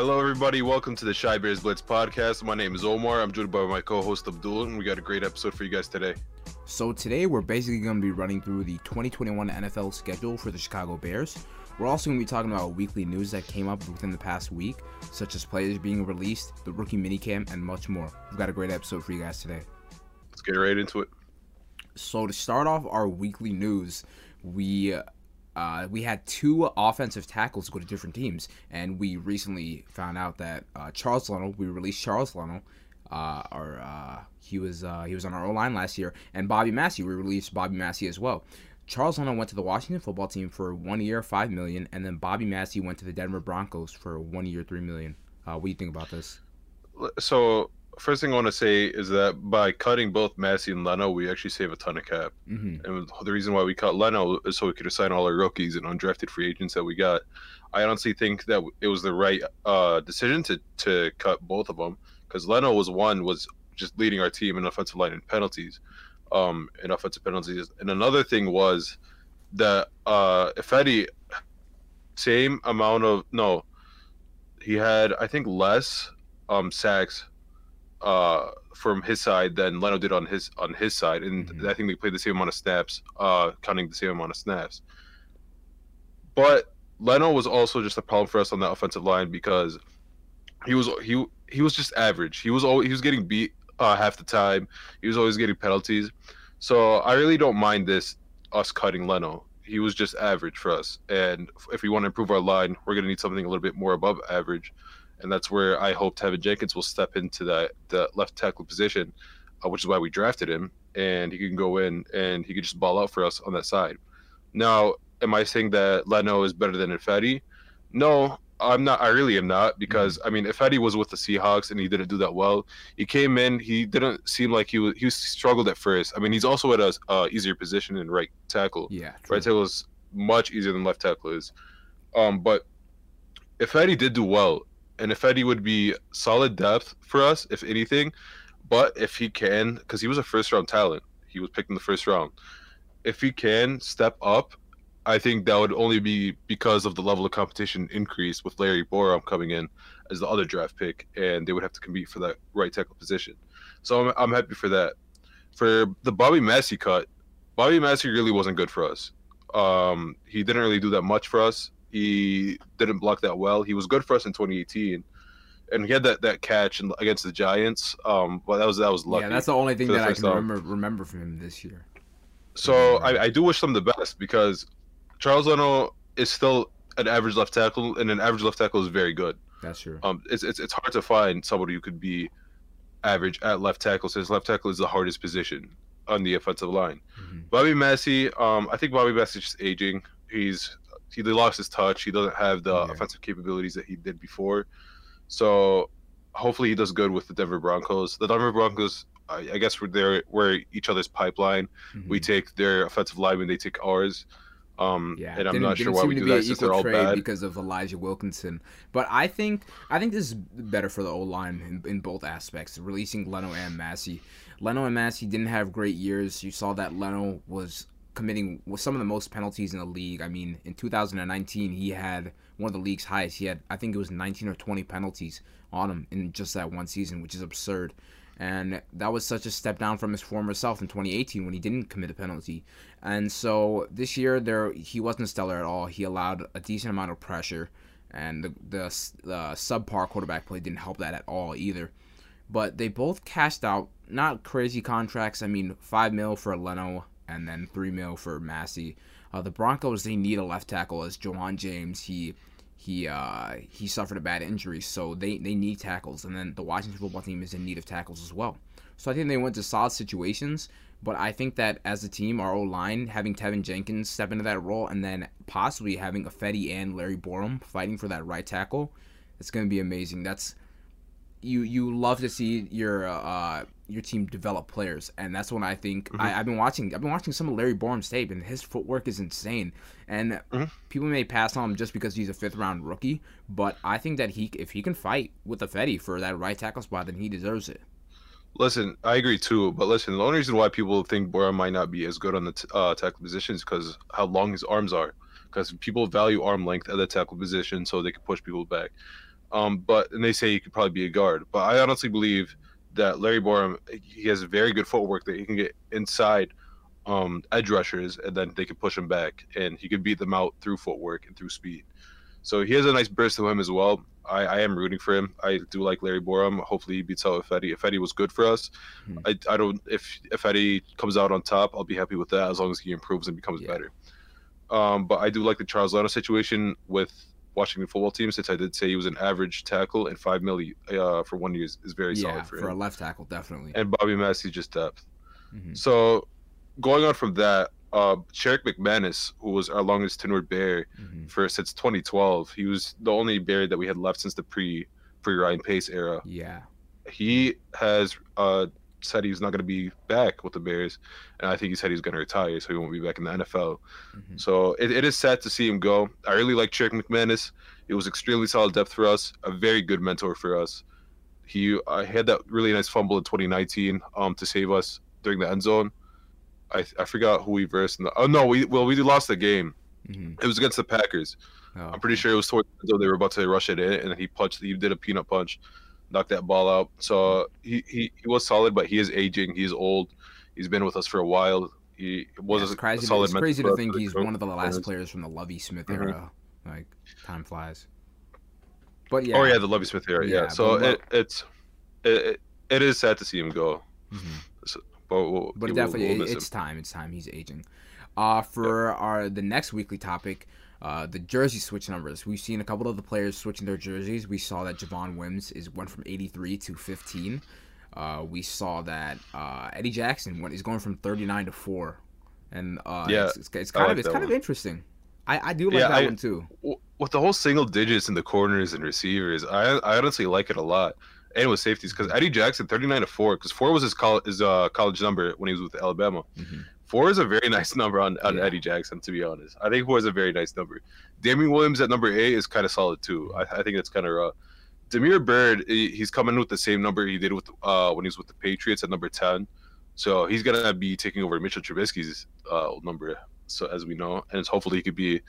Hello, everybody. Welcome to the Shy Bears Blitz podcast. My name is Omar. I'm joined by my co-host Abdul, and we got a great episode for you guys today. So today we're basically going to be running through the 2021 NFL schedule for the Chicago Bears. We're also going to be talking about weekly news that came up within the past week, such as players being released, the rookie minicamp, and much more. We've got a great episode for you guys today. Let's get right into it. So to start off our weekly news, we uh, uh, we had two offensive tackles go to different teams, and we recently found out that uh, Charles Leno, we released Charles Leno, uh, or uh, he was uh, he was on our O line last year, and Bobby Massey, we released Bobby Massey as well. Charles Leno went to the Washington football team for one year, five million, and then Bobby Massey went to the Denver Broncos for one year, three million. Uh, what do you think about this? So first thing I want to say is that by cutting both Massey and Leno, we actually save a ton of cap. Mm-hmm. And the reason why we cut Leno is so we could assign all our rookies and undrafted free agents that we got. I honestly think that it was the right uh, decision to to cut both of them because Leno was one was just leading our team in offensive line and penalties, um, in offensive penalties. And another thing was that uh, Ifedi, same amount of no, he had I think less um sacks uh, from his side than Leno did on his on his side, and Mhm. I think they played the same amount of snaps, uh, counting the same amount of snaps. But Leno was also just a problem for us on that offensive line because he was he he was just average. He was always he was getting beat uh, half the time. He was always getting penalties. So I really don't mind this us cutting Leno. He was just average for us, and if we want to improve our line, we're gonna need something a little bit more above average and that's where I hope Teven Jenkins will step into that the left tackle position, uh, which is why we drafted him, and he can go in and he can just ball out for us on that side. Now, am I saying that Leno is better than Ifedi? No, I'm not. I really am not because I mean, Ifedi was with the Seahawks and he didn't do that well. He came in, he didn't seem like he was. He struggled at first. I mean, he's also at a uh, easier position in right tackle. Yeah, Right tackle is much easier than left tackle is. Um, but Ifedi did do well, and Ifedi would be solid depth for us, if anything, but if he can, because he was a first round talent, he was picked in the first round. If he can step up, I think that would only be because of the level of competition increase with Larry Borom coming in as the other draft pick, and they would have to compete for that right tackle position. So I'm, I'm happy for that. For the Bobby Massey cut, Bobby Massey really wasn't good for us. Um, he didn't really do that much for us. He didn't block that well. He was good for us in 2018, and he had that, that catch in, against the Giants. Um, but that was that was lucky. yeah. That's the only thing that I can time. remember remember from him this year. So I, I do wish them the best because Charles Leno is still an average left tackle, and an average left tackle is very good. That's true. Um, it's, it's it's hard to find somebody who could be average at left tackle, since left tackle is the hardest position on the offensive line. Mhm. Bobby Massey, um, I think Bobby Massey's just aging. He's he lost his touch. He doesn't have the Yeah. offensive capabilities that he did before. So hopefully he does good with the Denver Broncos. The Denver Broncos, I, I guess we're there. We're each other's pipeline. We Mhm. take their offensive line linemen, they take ours. Um, Yeah, and I'm didn't- not sure why we do that since they're all bad. because of Elijah Wilkinson. But I think I think this is better for the O line in, in both aspects, releasing Leno and Massey. Leno and Massey didn't have great years. You saw that Leno was committing some of the most penalties in the league. I mean, in 2019, he had one of the league's highest. He had I think it was 19 or 20 penalties on him in just that one season, which is absurd. And that was such a step down from his former self in 2018 when he didn't commit a penalty. And so this year, there he wasn't stellar at all. He allowed a decent amount of pressure, and the, the, the subpar quarterback play didn't help that at all either. But they both cashed out not crazy contracts. I mean, five mil for Leno and then three mil for Massey. Uh, the Broncos they need a left tackle as Ja'Wuan James he he uh, he suffered a bad injury, so they they need tackles. And then the Washington football team is in need of tackles as well. So I think they went to solid situations. But I think that as a team, our O line, having Teven Jenkins step into that role, and then possibly having Ifedi and Larry Borom fighting for that right tackle, it's going to be amazing. That's you you love to see your uh your team develop players, and that's when I think I, I've been watching. I've been watching some of Larry Borom's tape, and his footwork is insane. And Mhm. people may pass on him just because he's a fifth round rookie, but I think that he if he can fight with the Fetty for that right tackle spot, then he deserves it. Listen, I agree too. But listen, the only reason why people think Borom might not be as good on the t- uh, tackle position is because how long his arms are. Because people value arm length at the tackle position, so they can push people back. Um, but and they say he could probably be a guard. But I honestly believe that Larry Borom he has very good footwork that he can get inside um, edge rushers and then they can push him back and he can beat them out through footwork and through speed. So he has a nice burst to him as well. I, I am rooting for him. I do like Larry Borom. Hopefully he beats out. If Eddie was good for us, Hmm. I, I don't if Ifedi comes out on top, I'll be happy with that as long as he improves and becomes Yeah. better. Um, but I do like the Charles Leno situation with Washington football team since I did say he was an average tackle and five milli uh, for one year is, is very yeah, solid for, for, a left tackle, definitely. And Bobby Massey just depth. Mhm. So going on from that, uh, Sherrick McManis, who was our longest tenured Bear Mhm. for since 2012, he was the only Bear that we had left since the pre pre Ryan Pace era. Yeah. He has uh, said he's not going to be back with the Bears, and I think he said he's going to retire, so he won't be back in the NFL. Mhm. So it, it is sad to see him go. I really like Sherrick McManis. It was extremely solid depth for us, a very good mentor for us. He I had that really nice fumble in 2019 um, to save us during the end zone. I, I forgot who we versed. In the, oh no, we well we lost the game. Mhm. It was against the Packers. Oh, I'm pretty sure it was towards the end zone. They were about to rush it in, and he punched. He did a peanut punch, knocked that ball out. So he, he, he was solid, but he is aging. He's old. He's been with us for a while. He was Yeah, a, it's crazy, solid it's crazy to think he's one of the last players from the Lovie Smith Mhm. era. Like time flies. But yeah. Oh yeah, the Lovie Smith era. Yeah. Yeah, so it, it's it, it, is sad to see him go, Mhm. but we'll, But we'll- definitely, we'll it's him. time. It's time. He's aging. Uh, for our the next weekly topic, uh, the jersey switch numbers. We've seen a couple of the players switching their jerseys. We saw that Javon Wims is went from 83 to 15. Uh, we saw that uh, Eddie Jackson went is going from 39 to four, and uh, Yeah, it's, it's, it's kind like of it's kind of interesting. I, I do like Yeah, that I- one too. With the whole single digits in the corners and receivers, I I honestly like it a lot. And with safeties, because Eddie Jackson, 39 to 4, because 4 was his, col- his uh, college number when he was with Alabama. Mhm. Four is a very nice number on, on Yeah. Eddie Jackson, to be honest. I think four is a very nice number. Damien Williams at number eight is kind of solid too. I, I think that's kind of raw. Damiere Byrd, he's coming with the same number he did with uh, when he was with the Patriots at number ten. So he's gonna be taking over Mitchell Trubisky's uh, number. So as we know, and it's hopefully he could be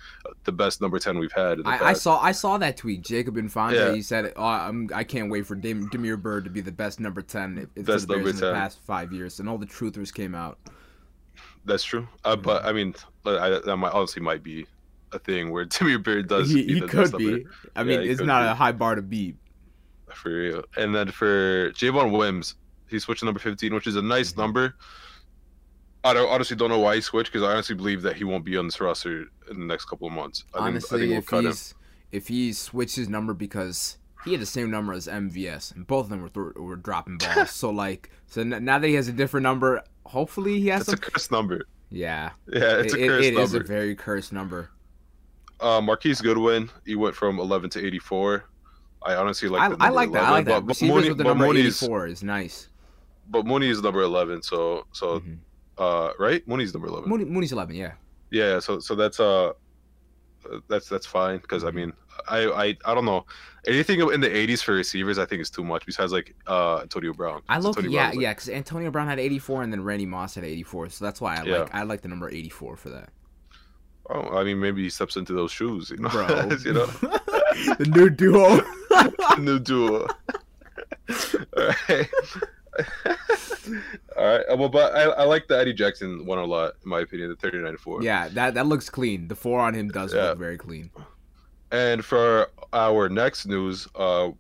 the best number ten we've had. In the I, I saw I saw that tweet. Jacob Infante. Yeah. He said, oh, I'm, "I can't wait for Dem- Damiere Byrd to be the best number ten Best for the Bears in the 10. past five years." And all the truthers came out. That's true. Uh, Mm-hmm. but I mean, I, that might honestly might be a thing where Timmy Bird does. he be he could be. I mean, Yeah, it's not be. a high bar to beat. for real. And then for Javon Wims, he switched to number 15, which is a nice Mhm. number. I don't, honestly don't know why he switched because I honestly believe that he won't be on this roster in the next couple of months. I think, I Honestly, think we'll if cut him. he's if he switched his number because he had the same number as MVS, and both of them were th- were dropping balls. so like, so n- now that he has a different number, hopefully he has It's a some. cursed number. yeah, Yeah, it's it, a it- number. it is a very cursed number. uh, Marquise Goodwin, he went from 11 to 84. I honestly like. I, I like that. I 11, like that. But, but Receivers Mooney, with the number Mooney's, 84 is nice. but Mooney is number 11. So, so Mhm. uh, right? Mooney's number 11. Mooney, Mooney's 11, yeah. Yeah, so so that's uh, that's that's fine because I Mhm. mean I, I I don't know anything in the 80s for receivers I think is too much besides like uh Antonio Brown. I look, Antonio yeah, Brown's, like- yeah, because Antonio Brown had 84 and then Randy Moss had 84, so that's why I Yeah. like I like the number 84 for that. Oh, I mean maybe he steps into those shoes, you know. Bro. you know, the new duo. The new duo. All right. All right. Well, but I, I like the Eddie Jackson one a lot, in my opinion, the 39 4. yeah, that that looks clean. The four on him does Yeah. look very clean. And for our next news, uh,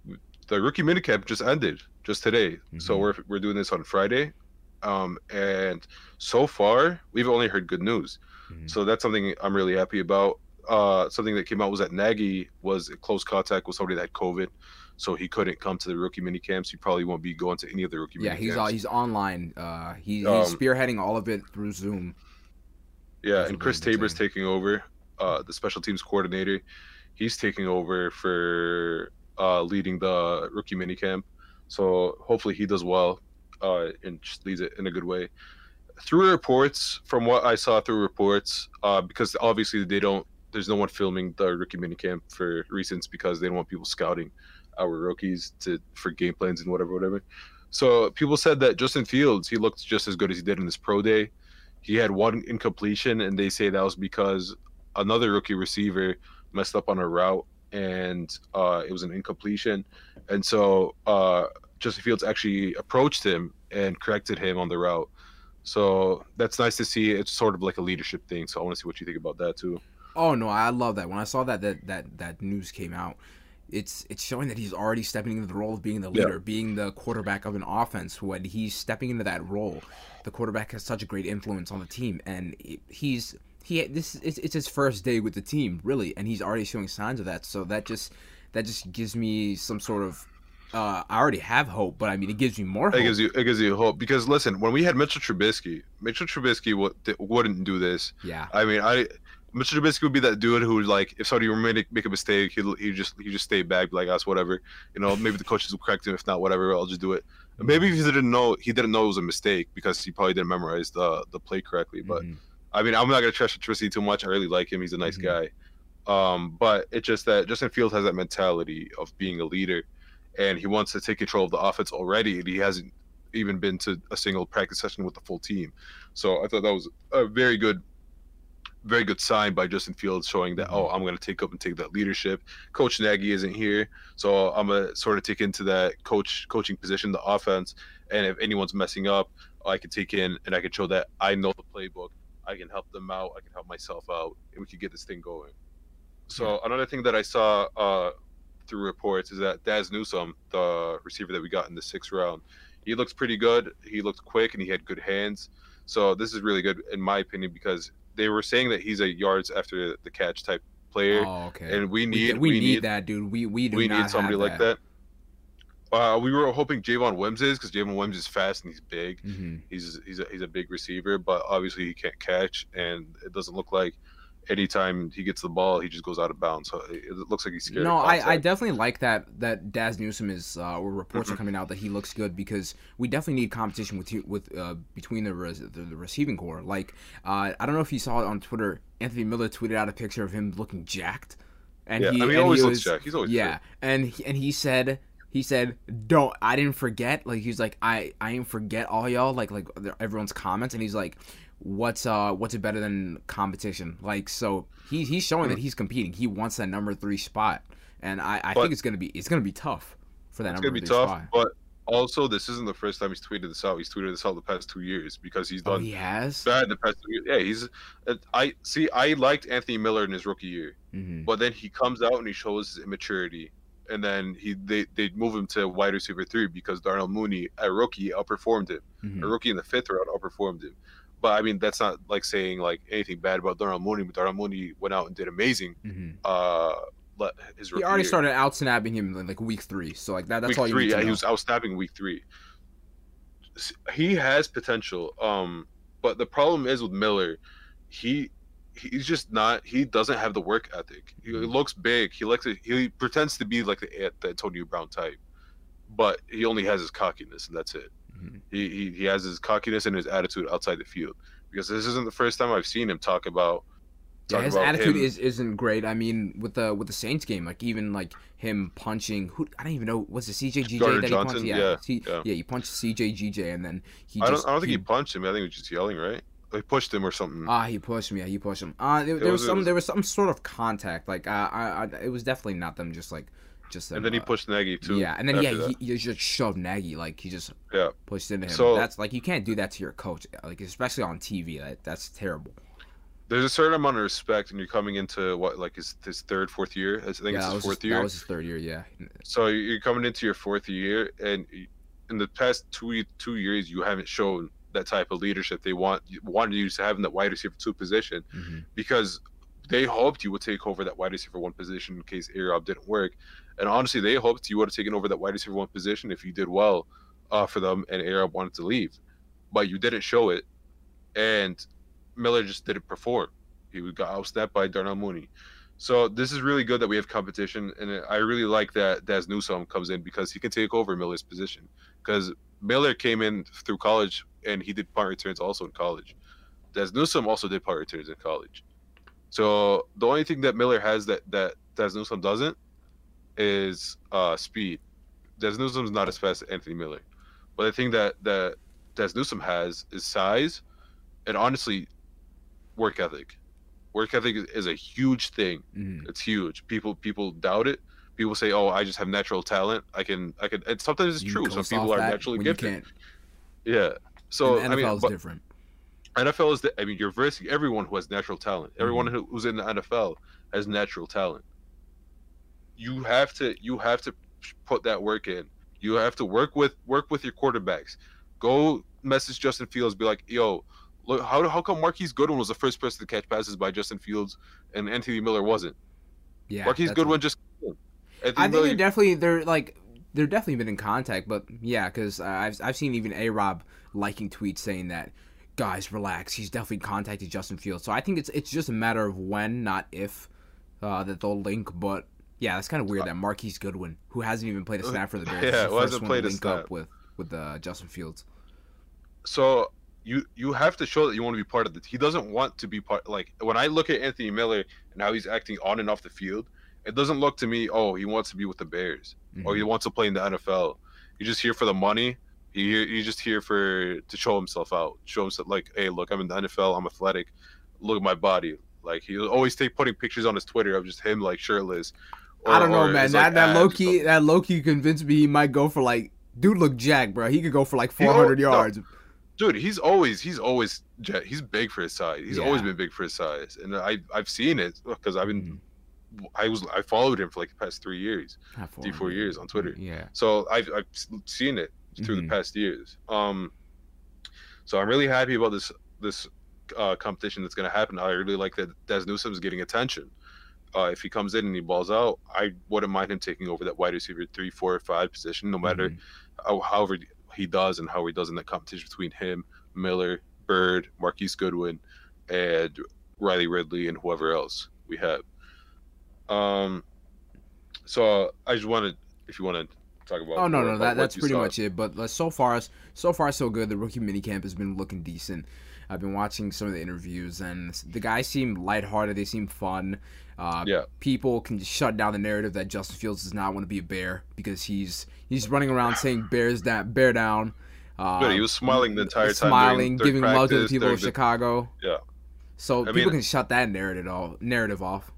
the rookie minicamp just ended just today. So Mhm. we're we're doing this on Friday, um, and so far we've only heard good news. Mhm. So that's something I'm really happy about. Uh, something that came out was that Nagy was in close contact with somebody that had COVID, so he couldn't come to the rookie mini camps. He probably won't be going to any of the rookie Yeah, mini he's he's online. Uh, he, Um, he's spearheading all of it through Zoom. Yeah, That's and Chris Tabor's taking over, uh, the special teams coordinator. He's taking over for uh, leading the rookie minicamp. So hopefully he does well uh, and leads it in a good way. Through reports, from what I saw through reports, uh, because obviously they don't, there's no one filming the rookie minicamp for reasons because they don't want people scouting our rookies to for game plans and whatever, whatever. So people said that Justin Fields, he looked just as good as he did in his pro day he had one incompletion, and they say that was because another rookie receiver messed up on a route and uh, it was an incompletion, and so uh, Justin Fields actually approached him and corrected him on the route. So that's nice to see. It's sort of like a leadership thing. So I want to see what you think about that too. Oh no, I love that. When I saw that that that that news came out, it's it's showing that he's already stepping into the role of being the leader, yeah. being the quarterback of an offense. When he's stepping into that role, the quarterback has such a great influence on the team, and he's he this it's, it's his first day with the team really, and he's already showing signs of that. So that just that just gives me some sort of uh, I already have hope, but I mean, it gives me more. Hope. It gives you, it gives you hope because listen, when we had Mitchell Trubisky, Mitchell Trubisky wouldn't do this. Yeah. I mean, I Mitchell Trubisky would be that dude who would, like if somebody make make a mistake, he he just he just stay back, like us, whatever. You know, maybe the coaches will correct him. If not, whatever, I'll just do it. Maybe if he didn't know, he didn't know it was a mistake because he probably didn't memorize the the play correctly. But mm-hmm. I mean, I'm not gonna trust Trubisky too much. I really like him. He's a nice mm-hmm. guy. Um, but it's just that Justin Fields has that mentality of being a leader, and he wants to take control of the offense already, and he hasn't even been to a single practice session with the full team. So I thought that was a very good very good sign by Justin Fields showing that oh mm-hmm. I'm going to take up and take that leadership. Coach Nagy isn't here, so I'm gonna sort of take into that coach coaching position, the offense, and if anyone's messing up, I can take in and I can show that I know the playbook. I can help them out. I can help myself out, and we can get this thing going. So another thing that I saw uh, through reports is that Dazz Newsome, the receiver that we got in the sixth round, he looks pretty good. He looked quick and he had good hands. So this is really good in my opinion because they were saying that he's a yards after the catch type player. Oh, okay. And we need we, we, we need, need, that dude. We we do we need somebody like that. Uh, we were hoping Javon Wims is because Javon Wims is fast and he's big. Mm-hmm. He's he's a, he's a big receiver, but obviously he can't catch, and it doesn't look like anytime he gets the ball, he just goes out of bounds. So it looks like he's scared. No, I, I definitely like that that Dazz Newsome is. Uh, or reports are coming out that he looks good because we definitely need competition with with uh, between the, res, the, the receiving core. Like uh, I don't know if you saw it on Twitter. Anthony Miller tweeted out a picture of him looking jacked. And yeah, he, I mean, he always he was, looks jacked. He's always yeah, and he, and he said he said don't i didn't forget like he's like i i didn't forget all y'all like like everyone's comments and he's like what's uh what's it better than competition? Like so he's he's showing that he's competing. He wants that number three spot, and I, I think it's gonna be it's gonna be tough for that it's number gonna be tough, spot. But also, this isn't the first time he's tweeted this out. He's tweeted this out the past two years because he's oh, done. Oh, he has bad the past two years. Yeah, he's. Uh, I see. I liked Anthony Miller in his rookie year, mm-hmm. but then he comes out and he shows his immaturity, and then he they they move him to wide receiver three because Darnell Mooney, a rookie, outperformed him. Mm-hmm. A rookie in the fifth round outperformed him. But I mean, that's not like saying like anything bad about Darnell Mooney. But Darnell Mooney went out and did amazing. Mm-hmm. Uh, his he already year. started out snapping him in like week three. So like that, that's week all you three, need yeah, he was out snapping week three. He has potential. Um, but the problem is with Miller, he he's just not. He doesn't have the work ethic. He mm-hmm. looks big. He likes it. He pretends to be like the, the Antonio Brown type, but he only has his cockiness, and that's it. Mm-hmm. He, he he has his cockiness and his attitude outside the field because this isn't the first time I've seen him talk about. Yeah, his attitude him. is isn't great. I mean, with the with the Saints game, like even like him punching who I don't even know was it CJ GJ that he punched? Yeah, yeah, he, yeah. yeah, he punched CJ GJ and then he. I don't, I don't think he, he punched him. I think he was just yelling, right? He pushed him or something. Ah, he pushed me. Yeah, he pushed him. Uh, there, there was, was, some. Was, there was some sort of contact. Like, uh, I, I, it was definitely not them just like just and then he uh, pushed Nagy too. Yeah, and then yeah, he, he, just shoved Nagy like he just yeah pushed into him. So that's like you can't do that to your coach, like especially on TV. That that's terrible. There's a certain amount of respect, and you're coming into what like his his third, fourth year. I think yeah, it's his fourth year. That was his third year, yeah. So you're coming into your fourth year, and in the past two two years, you haven't shown that type of leadership they want wanted you to have in that wide receiver two position, mm-hmm. because they hoped you would take over that wide receiver one position in case A-Rob didn't work. And honestly, they hoped you would have taken over that wide receiver one position if you did well uh, for them and A-Rob wanted to leave. But you didn't show it. And Miller just didn't perform. He got outsnapped by Darnell Mooney. So this is really good that we have competition, and I really like that Dazz Newsome comes in because he can take over Miller's position. Because Miller came in through college and he did punt returns also in college. Dazz Newsome also did punt returns in college. So the only thing that Miller has that that Dazz Newsome doesn't is uh, speed. Dazz Newsome's not as fast as Anthony Miller, but the thing that that Dazz Newsome has is size, and honestly, work ethic. Work ethic is, is a huge thing. Mhm. It's huge. People people doubt it. People say, "Oh, I just have natural talent. I can I can." And sometimes it's You true. Some people are that naturally gifted. Yeah. So And the I mean, NFL is but different. NFL is. The, I mean, you're versing everyone who has natural talent. Everyone Mm-hmm. who, who's in the NFL has natural talent. You have to. You have to put that work in. You have to work with work with your quarterbacks. Go message Justin Fields. Be like, yo, look, how how come Marquise Goodwin was the first person to catch passes by Justin Fields and Anthony Miller wasn't? Yeah, Marquise Goodwin what- just. Anthony I think Miller- they're definitely they're like they're definitely been in contact, but yeah, because uh, I've I've seen even A-Rob liking tweets saying that guys relax, he's definitely contacted Justin Fields. So I think it's it's just a matter of when, not if, uh, that they'll link. But yeah, that's kind of weird that Marquise Goodwin, who hasn't even played a snap for the Bears, Uh, Yeah, who first hasn't one played a link snap. up with with uh, Justin Fields. so you you have to show that you want to be part of the. He doesn't want to be part. Like when I look at Anthony Miller and how he's acting on and off the field, it doesn't look to me. Oh, he wants to be with the Bears, or he wants to play in the NFL. He's just here for the money. He he's just here for to show himself out. Show himself like, hey, look, I'm in the NFL. I'm athletic. Look at my body. Like he always take putting pictures on his Twitter of just him like shirtless. I don't know, man. That like, that abs low or key something. that low key convinced me he might go for like dude look Jack, bro. He could go for like He al- 400 no. yards. dude he's always he's always he's big for his size he's always been big for his size and i i've seen it because i've been Mhm. I was i followed him for like the past three years Not three four years on twitter Yeah. so i've, I've seen it through Mhm. the past years um so i'm really happy about this this uh competition that's going to happen i really like that Dazz Newsome's getting attention uh, if he comes in and he balls out, I wouldn't mind him taking over that wide receiver three, four, or five position, no matter Mhm. how, however he does and how he does in that competition between him, Miller, Byrd, Marquise Goodwin, and Riley Ridley and whoever else we have. Um, so I just wanted, if you want to talk about. Oh no, no, that, that's pretty saw. much it. But uh, so far, so far so good. The rookie minicamp has been looking decent. I've been watching some of the interviews, and the guys seem lighthearted. They seem fun. Uh, Yeah. people can shut down the narrative that Justin Fields does not want to be a bear because he's he's running around saying bears down, bear down. Uh, Good, he was smiling the entire time. smiling, giving during love to the people of the- Chicago. Yeah. So I people mean- can shut that narrative off. Narrative off.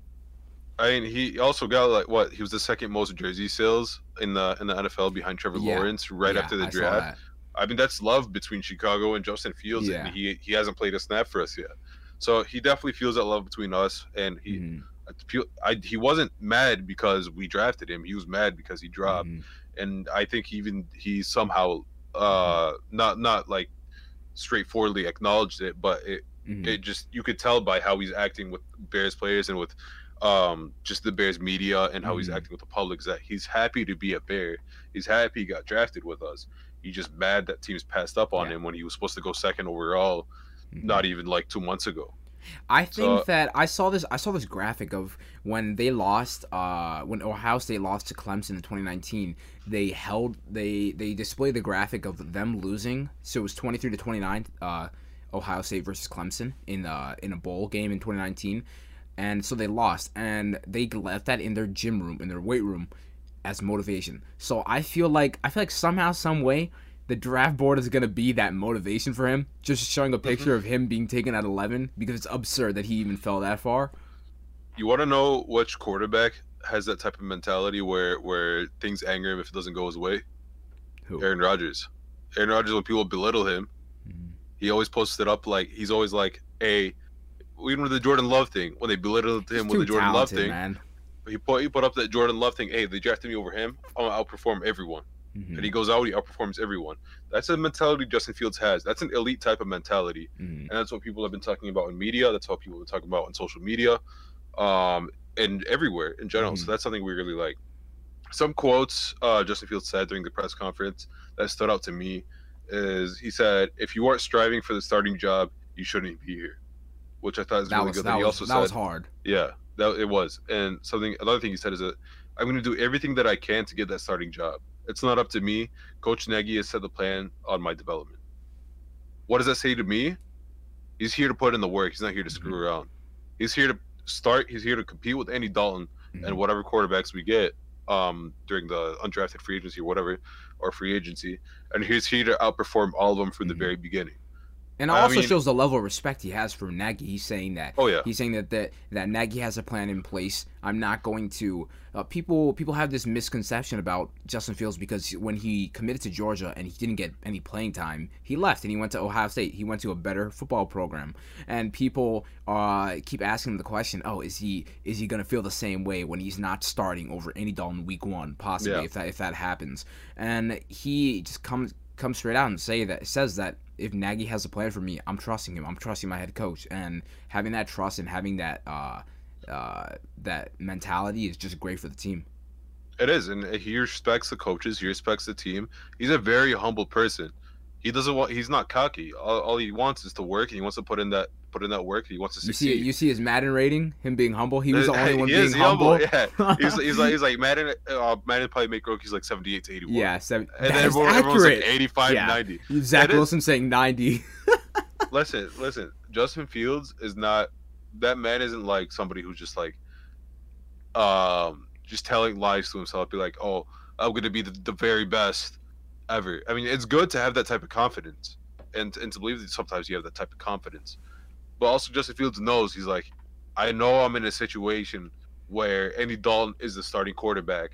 I mean, he also got like what? He was the second most jersey sales in the in the NFL behind Trevor Yeah. Lawrence right Yeah, after the I draft. I mean, that's love between Chicago and Justin Fields, Yeah. and he he hasn't played a snap for us yet. So he definitely feels that love between us, and he Mhm, I he wasn't mad because we drafted him. He was mad because he dropped, mhm. and I think even he somehow uh not not like straightforwardly acknowledged it, but it Mhm. it just you could tell by how he's acting with Bears players and with um just the Bears media and how he's Mhm. acting with the public is that he's happy to be a Bear. He's happy he got drafted with us. He's just mad that teams passed up on Yeah. him when he was supposed to go second overall, Mhm. not even like two months ago. I think So- that I saw this. I saw this graphic of when they lost. Uh, when Ohio State lost to Clemson in 2019, they held. They they displayed the graphic of them losing. So it was 23 to 29. Uh, Ohio State versus Clemson in uh in a bowl game in 2019, and so they lost, and they left that in their gym room in their weight room as motivation. So I feel like I feel like somehow, some way, the draft board is gonna be that motivation for him. Just showing a picture of him being taken at eleven because it's absurd that he even fell that far. You want to know which quarterback has that type of mentality where where things anger him if it doesn't go his way? Who? Aaron Rodgers. Aaron Rodgers, when people belittle him, Mhm. he always posted up like he's always like, "Hey, even with the Jordan Love thing, when they belittled him He's with the Jordan Love thing, man. he put he put up that Jordan Love thing. Hey, they drafted me over him. I'm gonna outperform everyone. Mhm. And he goes out, he outperforms everyone. That's a mentality Justin Fields has. That's an elite type of mentality, Mhm. and that's what people have been talking about in media. That's what people have been talking about on social media, um, and everywhere in general. Mhm. So that's something we really like. Some quotes uh, Justin Fields said during the press conference that stood out to me is he said, "If you aren't striving for the starting job, you shouldn't be here," which I thought is That really was good. that he was also that said, was hard. yeah, that it was. And something another thing he said is that I'm going to do everything that I can to get that starting job. It's not up to me. Coach Nagy has set the plan on my development. What does that say to me? He's here to put in the work. He's not here to screw around. He's here to start. He's here to compete with Andy Dalton Mhm. and whatever quarterbacks we get um, during the undrafted free agency or whatever, or free agency. And he's here to outperform all of them from the Mhm. very beginning. And it I also mean- shows the level of respect he has for Nagy. He's saying that Oh yeah, he's saying that that, that Nagy has a plan in place. I'm not going to. Uh, people people have this misconception about Justin Fields because when he committed to Georgia and he didn't get any playing time, he left and he went to Ohio State. He went to a better football program, and people uh, keep asking the question, "Oh, is he is he going to feel the same way when he's not starting over Andy Dalton week one? Possibly Yeah. if that if that happens." And he just comes comes straight out and say that says that if Nagy has a plan for me, I'm trusting him. I'm trusting my head coach, and having that trust and having that uh, uh, that mentality is just great for the team. it is, and he respects the coaches. He respects the team. He's a very humble person. He doesn't want. He's not cocky. All, all he wants is to work, and he wants to put in that put in that work. He wants to succeed. You see, you see his Madden rating, him being humble. He was the only one he being is, he humble. Yeah, he's, he's like he's like Madden. Uh, Madden probably make rookies like seventy eight to eighty one. Yeah, seven, and then everyone, everyone's like accurate. 85 Yeah. 90 Zach That is- Wilson saying 90. listen listen justin fields is not that man isn't like somebody who's just like um just telling lies to himself be like oh i'm gonna be the, the very best ever i mean it's good to have that type of confidence and and to believe that sometimes you have that type of confidence but also justin fields knows he's like i know i'm in a situation where andy dalton is the starting quarterback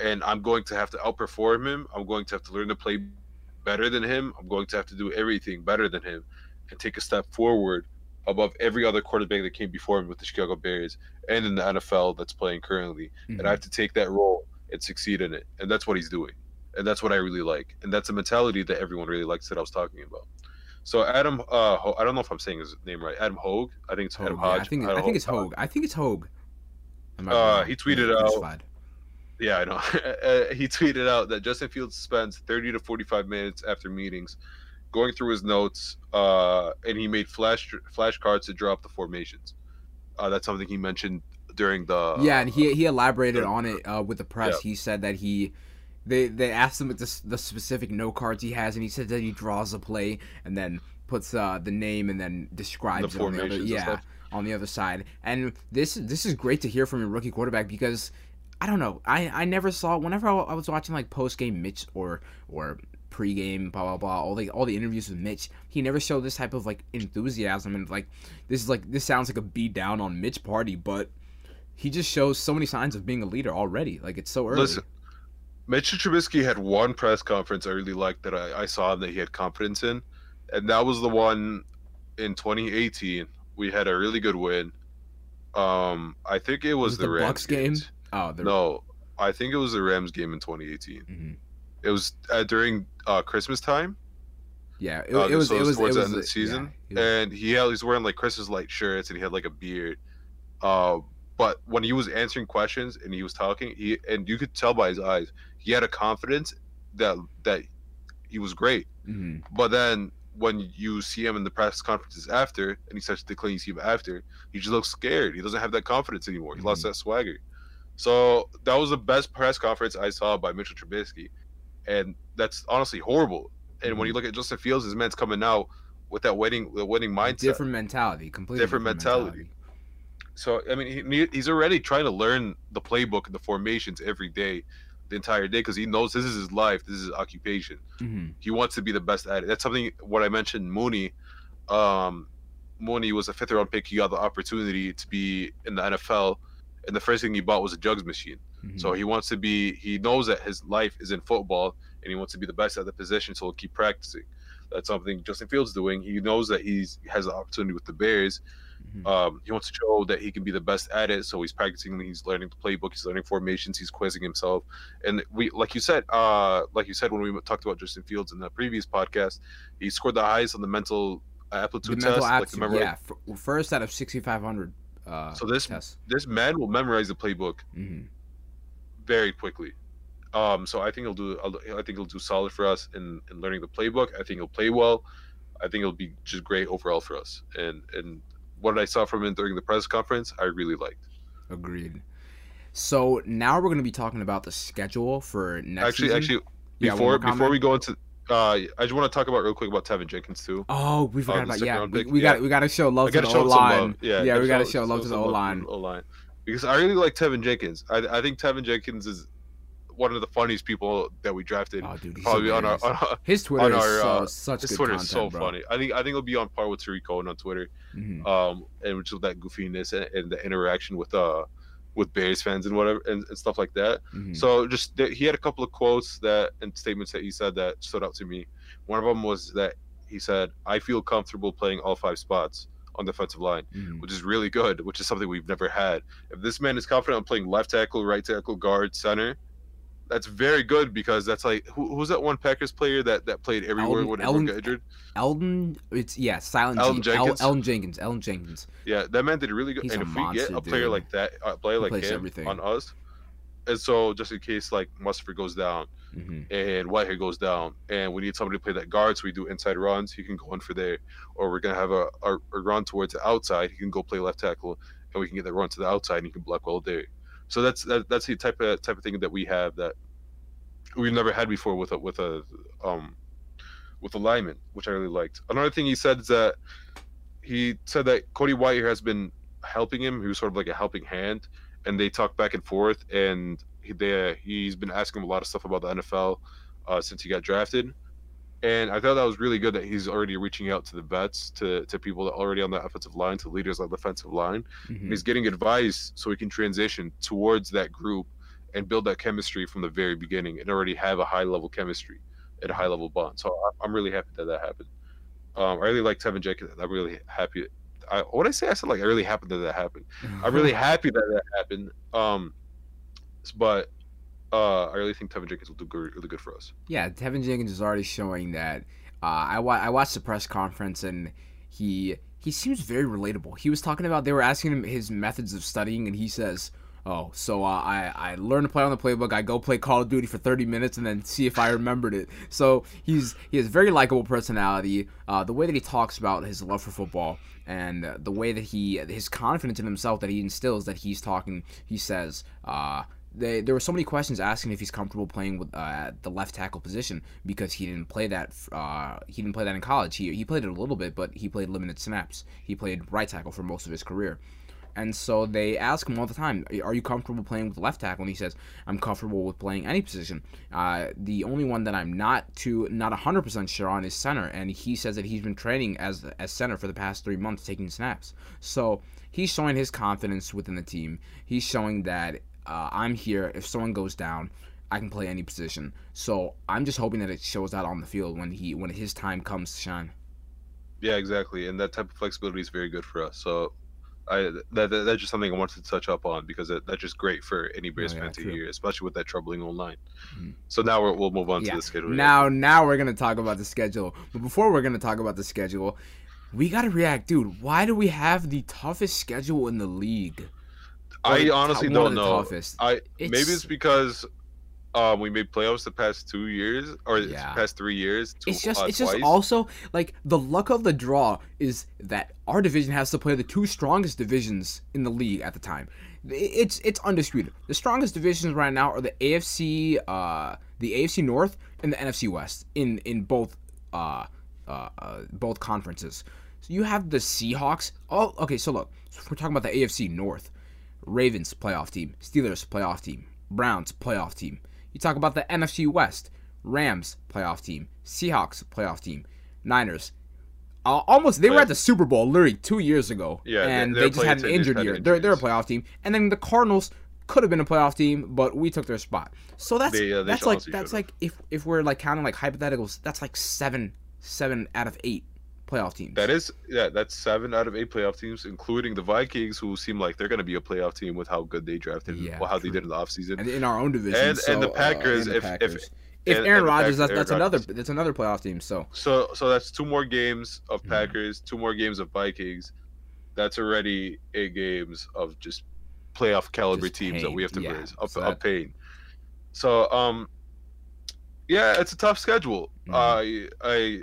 and i'm going to have to outperform him i'm going to have to learn to play better than him i'm going to have to do everything better than him and take a step forward above every other quarterback that came before him with the Chicago Bears and in the NFL that's playing currently. And I mm-hmm. have to take that role and succeed in it. And that's what he's doing. And that's what I really like. And that's a mentality that everyone really likes that I was talking about. So Adam, uh, Ho- I don't know if I'm saying his name right. Adam Hogue. I think it's Hogue, Adam yeah, Hodge. I think I think it's Hogue. I think it's Hogue. I might be Uh, he tweeted Yeah, out-. Yeah, I know. Uh, he tweeted out that Justin Fields spends 30 to 45 minutes after meetings going through his notes, uh, and he made flash flashcards to draw up the formations. Uh, that's something he mentioned during the yeah, and he he elaborated the- on it uh, with the press. He said that he they they asked him what the, the specific note cards he has, and he said that he draws a play and then puts uh, the name and then describes The it on the other yeah on the other side. And this this is great to hear from a rookie quarterback because I don't know I I never saw whenever I, I was watching like post game Mitch or or pregame blah blah blah all the all the interviews with Mitch he never showed this type of like enthusiasm and like this is like this sounds like a beat down on Mitch party but he just shows so many signs of being a leader already. Like it's so early. Listen, Mitch Trubisky had one press conference I really liked that I, I saw him that he had confidence in, and that was the one in 2018. We had a really good win. Um, I think it was, Was the, the Rams Bucks game? games. oh, the, No, I think it was the Rams game in 2018. Mhm. It was uh, during uh, Christmas time, yeah, it, uh, it was. so It was. towards it the end of the season, yeah, was- and he had, he was wearing like Christmas light shirts, and he had like a beard. Uh, but when he was answering questions and he was talking, he and you could tell by his eyes, he had a confidence that that he was great. mhm. But then when you see him in the press conferences after, and he starts to decline, you see him after, he just looks scared. He doesn't have that confidence anymore. He lost Mhm. that swagger. So that was the best press conference I saw by Mitchell Trubisky, and that's honestly horrible. And when you look at Justin Fields, his man's coming out with that winning, the winning mindset. different mentality, completely Different mentality. So I mean, he, he's already trying to learn the playbook and the formations every day, the entire day, because he knows this is his life, this is his occupation Mhm. he wants to be the best at it. That's something what I mentioned Mooney. Um, Mooney was a fifth round pick. He got the opportunity to be in the NFL, and the first thing he bought was a jugs machine. Mhm. So he wants to be. He knows that his life is in football, and he wants to be the best at the position. So he'll keep practicing. That's something Justin Fields doing. He knows that he's he has the opportunity with the Bears. Mhm. Um, he wants to show that he can be the best at it. So he's practicing. He's learning the playbook. He's learning formations. He's quizzing himself. And we, like you said, uh, like you said when we talked about Justin Fields in the previous podcast, he scored the highest on the mental the aptitude mental test. like the aptitude, yeah, f- first out of sixty five hundred. Uh, So this this man will memorize the playbook Mhm. very quickly. Um, so I think he'll do. I think he'll do solid for us in, in learning the playbook. I think he'll play well. I think it'll be just great overall for us. And and what I saw from him during the press conference, I really liked. Agreed. So now we're going to be talking about the schedule for next actually, season. actually, Yeah, before more before we go into, uh, I just want to talk about real quick about Teven Jenkins too. Oh, we forgot the about yeah. We, we yeah. got we got to show love to the O line. Yeah, yeah, we got to show love to the O line. O line because I really like Teven Jenkins. I I think Teven Jenkins is one of the funniest people that we drafted. Oh, dude, probably on our, on our his Twitter on is our, so, uh, such his Twitter content, is so bro. funny. I think I think it'll be on par with Tarik Cohen on Twitter. Mhm. Um, and which is that goofiness and, and the interaction with uh with Bears fans and whatever and, and stuff like that. Mhm. So just that he had a couple of quotes that and statements that he said that stood out to me. One of them was that he said, "I feel comfortable playing all five spots on the defensive line." Mhm. which is really good, which is something we've never had. If this man is confident on playing left tackle, right tackle, guard, center, that's very good because that's like who, who's that one Packers player that that played everywhere Elton- when everyone got injured? Eldon, it's yeah, Silent Elton G. El- Jenkins? Elgton Jenkins. Elgton Jenkins. Yeah, that man did really good. He's and if we get a player dude. like that, a player He like him everything. on us, and so just in case like Mustipher goes down hmm and Whitehair goes down, and we need somebody to play that guard, so we do inside runs, he can go in for there, or we're gonna have a, a, a run towards the outside, he can go play left tackle, and we can get the run to the outside, and he can block well there. So that's that, that's the type of type of thing that we have that we've never had before with a with a um with a lineman, which I really liked. Another thing he said is that he said that Cody Whitehair has been helping him. He was sort of like a helping hand, and they talk back and forth. And he, they, he's been asking him a lot of stuff about the NFL uh, since he got drafted. And I thought that was really good that he's already reaching out to the vets, to, to people that are already on the offensive line, to leaders on the defensive line. hmm He's getting advice so he can transition towards that group and build that chemistry from the very beginning and already have a high level chemistry and a high level bond. So I'm really happy that that happened. Um, I really like Teven Jenkins. I'm really happy. I, what did I say? I said like I really happy that that happened. I'm really happy that that happened. Um, but uh, I really think Teven Jenkins will do good, really good for us. Yeah, Teven Jenkins is already showing that. Uh, I wa- I watched the press conference and he he seems very relatable. He was talking about they were asking him his methods of studying and he says, "Oh, so uh, I I learn to play on the playbook. I go play Call of Duty for 30 minutes and then see if I remembered it." So he's he has very likable personality. Uh, the way that he talks about his love for football and uh, the way that he his confidence in himself that he instills that he's talking. He says. They, there were so many questions asking if he's comfortable playing with uh, the left tackle position because he didn't play that. Uh, he didn't play that in college. He he played it a little bit, but he played limited snaps. He played right tackle for most of his career, and so they ask him all the time, "Are you comfortable playing with left tackle?" And he says, "I'm comfortable with playing any position. Uh, the only one that I'm not too not 100 percent sure on is center." And he says that he's been training as as center for the past three months, taking snaps. So he's showing his confidence within the team. He's showing that uh, I'm here. If someone goes down, I can play any position. So I'm just hoping that it shows out on the field when he when his time comes to shine. Yeah, exactly. And that type of flexibility is very good for us. So I that, that that's just something I wanted to touch up on because that, that's just great for any Bears Oh, yeah, fan to true. hear, especially with that troubling online. Mhm. So now we're, we'll move on Yeah. to the schedule. Now now we're gonna talk about the schedule. But before we're gonna talk about the schedule, we gotta react, dude. Why do we have the toughest schedule in the league? I honestly top- don't know. toughest. I It's- maybe it's because um, we made playoffs the past two years or Yeah. the past three years. Two, It's just uh, it's just also like the luck of the draw is that our division has to play the two strongest divisions in the league at the time. It's it's undisputed. The strongest divisions right now are the AFC uh the AFC North and the NFC West in in both uh uh, uh both conferences. So you have the Seahawks. Oh, okay, so look. So we're talking about the AFC North. Ravens playoff team, Steelers playoff team, Browns playoff team. You talk about the NFC West, Rams playoff team, Seahawks playoff team, Niners. Uh, almost they were at the Super Bowl literally two years ago, Yeah, and they're just had an they injured year. They're they're a playoff team, and then the Cardinals could have been a playoff team, but we took their spot. So that's They, uh, they that's like that's like if if we're like counting like hypotheticals, that's like seven seven out of eight playoff teams. That is, yeah, that's seven out of eight playoff teams, including the Vikings, who seem like they're going to be a playoff team with how good they drafted Yeah, and how they did in the offseason. and in our own division, And- so, and the uh, Packers, and the if- if- Packers. if and- Aaron Rodgers, Packers- that's, Aaron another Rodgers. that's another playoff team. So So, so that's two more games of Mhm. Packers, two more games of Vikings. That's already eight games of just playoff caliber Just teams that we have to yeah. raise of, So that- pain. So, um, yeah, it's a tough schedule. Mhm. I, I,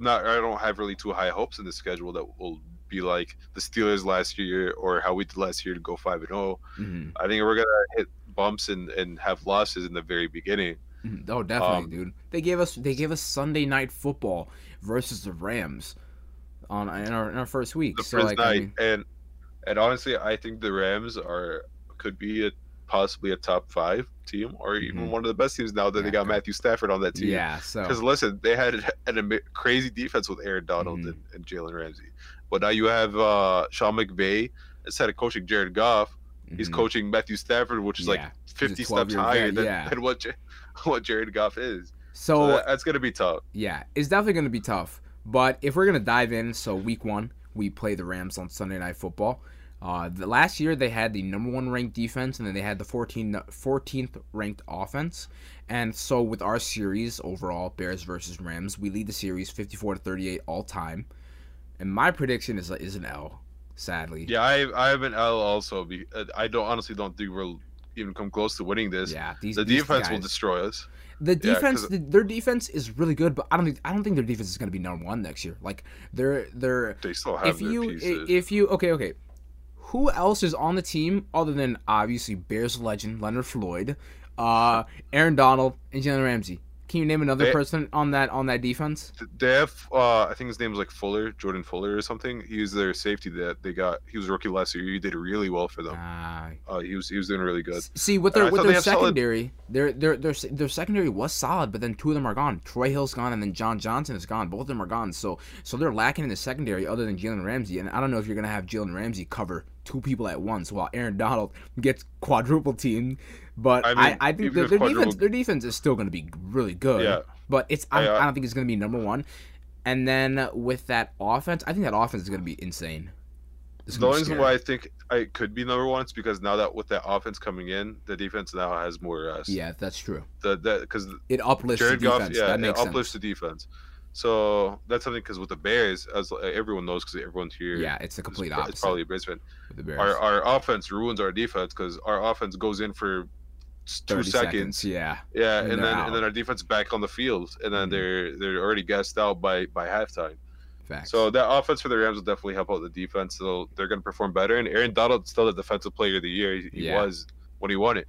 not, I don't have really too high hopes in the schedule that will be like the Steelers last year or how we did last year to go five and zero. mhm. I think we're gonna hit bumps and and have losses in the very beginning. Mhm. Oh, definitely, Um, dude. They gave us they gave us Sunday night football versus the Rams on in our, in our first week. the so first like, I night, mean, and and honestly, I think the Rams are could be a possibly a top five team or even Mhm. one of the best teams now that they got. Matthew Stafford on that team. Yeah, so Because listen, they had an, ama- crazy defense with Aaron Donald Mhm. and, and Jalen Ramsey, but now you have uh, Sean McVay instead of coaching Jared Goff, he's mhm. coaching Matthew Stafford, which is Yeah. like 50 steps higher than, yeah. than what what Jared Goff is. So, So that- that's gonna be tough. yeah, it's definitely going to be tough. But if we're going to dive in, so week one, we play the Rams on Sunday Night Football. Uh, the last year they had the number one ranked defense, and then they had the 14, 14th ranked offense. And so with our series overall, Bears versus Rams, we lead the series 54 to 38 all time. And my prediction is is an L, sadly. Yeah, I I have an L also. Be, uh, I don't honestly don't think we'll even come close to winning this. Yeah, these, the these defense will destroy us. The Yeah, the, their defense is really good, but I don't think I don't think their defense is going to be number one next year. Like they're they're They still have if you pieces. if you okay okay, who else is on the team other than obviously Bears legend Leonard Floyd, uh, Aaron Donald, and Jalen Ramsey? Can you name another They- person on that on that defense? they have uh I think his name was like Fuller, Jordan Fuller or something. He was their safety that they got. He was rookie last year. He did really well for them. Uh, Uh, he was he was doing really good. see with their with their secondary, their their their their secondary was solid, but then two of them are gone. Troy Hill's gone, and then John Johnson is gone. Both of them are gone. So so they're lacking in the secondary other than Jalen Ramsey. And I don't know if you're gonna have Jalen Ramsey cover two people at once while Aaron Donald gets quadruple teamed. But I I, mean, I, think even their, their defense their defense is still gonna be really good. Yeah. But it's I, I, uh, I don't think it's gonna be number one. And then with that offense, I think that offense is gonna be insane. The only reason why I think I could be number one is because now that with that offense coming in, the defense now has more rest. yeah, that's true. The that because It uplifts Jared the Goff, defense. yeah, that it uplifts sense. the defense. So that's something because with the Bears, as uh, everyone knows, because everyone's here, Yeah, it's the complete pro- opposite. It's probably Bears fan. the Bears. Our our offense ruins our defense because our offense goes in for two 30 seconds. Yeah. Yeah, and and, then out. and then our defense back on the field, and then Mhm. they're they're already gassed out by by halftime. Facts. So that offense for the Rams will definitely help out the defense. So they're going to perform better. And Aaron Donald's still the defensive player of the year. He, he Yeah. was when he won it.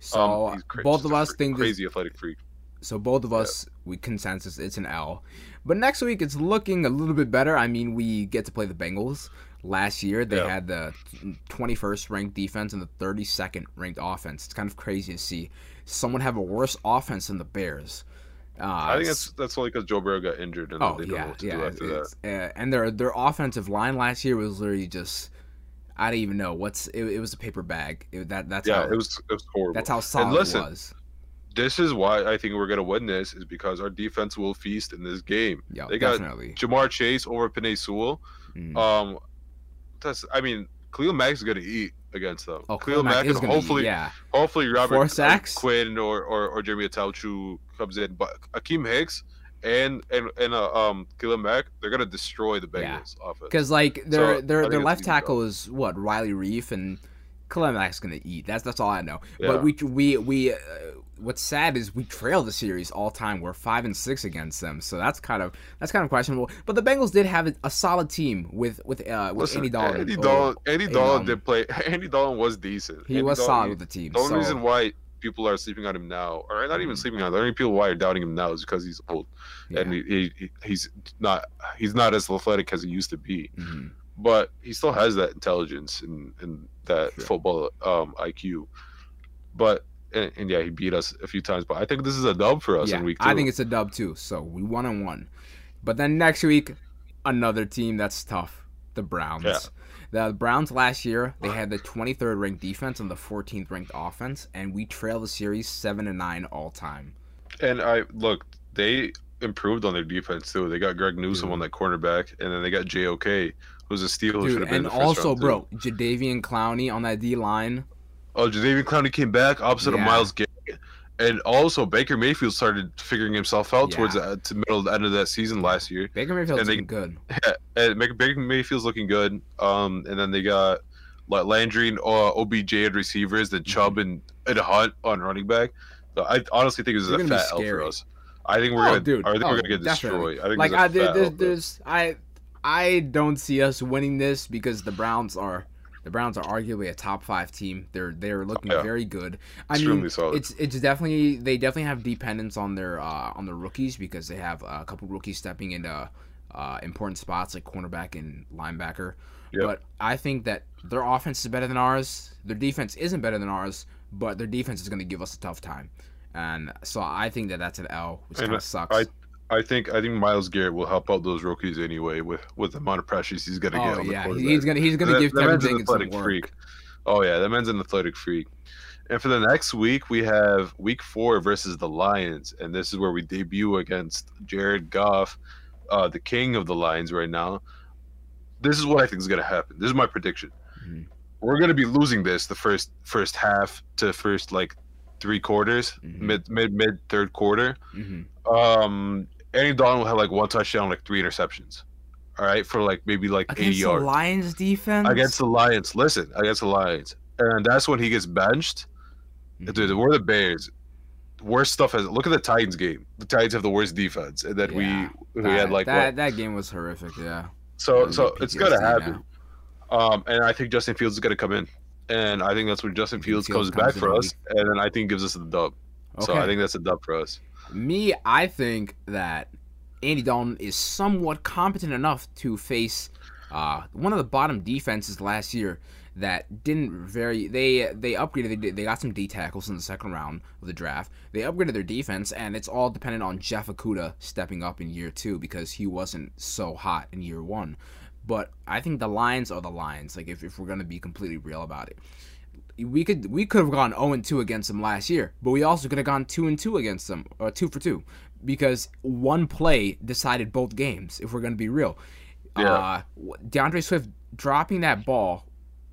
So Um, he's cra- both of us think this, crazy athletic freak. so both of us we consensus it's an L. But next week it's looking a little bit better. I mean, we get to play the Bengals. Last year they Yeah. had the 21st ranked defense and the 32nd ranked offense. It's kind of crazy to see someone have a worse offense than the Bears. Uh, I think that's that's only because Joe Burrow got injured and Oh they don't know what to yeah. do after that. it's- uh, and their their offensive line last year was literally just I don't even know what's it, it was a paper bag. It, that that's Yeah, how it was it was horrible. that's how solid listen, it was. This is why I think we're gonna win this is because our defense will feast in this game. Yeah, they got definitely. Ja'Marr Chase over Penei Sewell. Mm. Um, that's I mean, Khalil Mack is gonna eat against them. oh, Khalil Mack is and hopefully be, yeah. hopefully Robert Four sacks? Quinn or or, or Jeremy Attaochu comes in, but Akiem Hicks and and and uh, um Khalil Mack they're gonna destroy the Yeah. Bengals offense. Because like their I their their left tackle is what Riley Reiff and Khalil Mack's gonna eat. That's that's all I know. Yeah. But we we we uh, what's sad is we trail the series all time. We're five and six against them, so that's kind of that's kind of questionable. But the Bengals did have a, solid team with with uh with Listen, Andy Dalton. Andy Dalton, Andy Dalton did play. Andy Dalton was decent. he Andy was Dalton- solid with the team. The only so- reason why people are sleeping on him now, or not even Mhm. sleeping on, him, the only people why are doubting him now is because he's old yeah. and he, he he's not he's not as athletic as he used to be. Mhm. But he still has that intelligence and, and that Sure. football um, IQ. But and, and yeah, he beat us a few times. But I think this is a dub for us yeah, in week two. I think it's a dub too. So we one and one. But then next week, another team that's tough. The Browns. Yeah. The Browns last year they had the 23rd ranked defense and the 14th ranked offense, and we trail the series seven and nine all time. And I look, they improved on their defense too. They got Greg Newsome Dude. on that cornerback, and then they got JOK, who's a steal Dude, and in the first also, bro, Jadeveon Clowney on that D line. Oh, Jadeveon Clowney came back opposite Yeah. of Myles Garrett. And also Baker Mayfield started figuring himself out Yeah. towards the to middle the end of that season last year. Baker Mayfield's they- looking good. Yeah, and Baker, Mayfield's looking good. Um, and then they got like Landry and uh, OBJ at receivers, then Chubb and, and Hunt on running back. So I honestly think this is They're a fat L for us. I think we're Oh, gonna, dude. I think Oh, we're gonna get definitely. destroyed. I think Like this is a I, there, fat there, L there's I I don't see us winning this because the Browns are the Browns are arguably a top five team. They're they're looking Yeah. very good. I Extremely mean, solid. it's it's definitely they definitely have dependence on their uh, on the rookies because they have a couple rookies stepping into uh, important spots like cornerback and linebacker. Yep. But I think that their offense is better than ours. Their defense isn't better than ours. but their defense is going to give us a tough time. And so I think that that's an L, which kind of sucks. I I think I think Myles Garrett will help out those rookies anyway with with the amount of pressures he's gonna get oh the yeah, he's gonna he's gonna That- give that an Jenkins some work. freak. Oh yeah, that man's an athletic freak. And for the next week, we have week four versus the Lions, and this is where we debut against Jared Goff, uh, the king of the Lions right now. This is what I think is gonna happen. This is my prediction. Mhm. We're gonna be losing this the first first half to first like three quarters, Mhm. mid mid mid third quarter. hmm Um, Andy Dalton will have like one touchdown, like three interceptions. All right, for like maybe like Against the yards Lions defense. against the Lions. Listen, against the Lions, and that's when he gets benched. Mhm. Dude, we're the Bears. Worst stuff has. Look at the Titans game. The Titans have the worst defense, and then Yeah, we we that, had like that. what? That game was horrific. Yeah. So so it's gonna happen. Um, and I think Justin Fields is gonna come in, and I think that's when Justin Fields, Fields comes back comes in for us, and then I think gives us the dub. Okay. So I think that's a dub for us. Me, I think that Andy Dalton is somewhat competent enough to face uh, one of the bottom defenses last year that didn't very they they upgraded they, they got some D tackles in the second round of the draft. They upgraded their defense and it's all dependent on Jeff Okudah stepping up in year 2 because he wasn't so hot in year 1. But I think the Lions are the Lions like if, if we're going to be completely real about it. We could we could have gone 0 and 2 against them last year, but we also could have gone 2 and 2 against them or 2 for 2 because one play decided both games if we're going to be real. Yeah. Uh, DeAndre Swift dropping that ball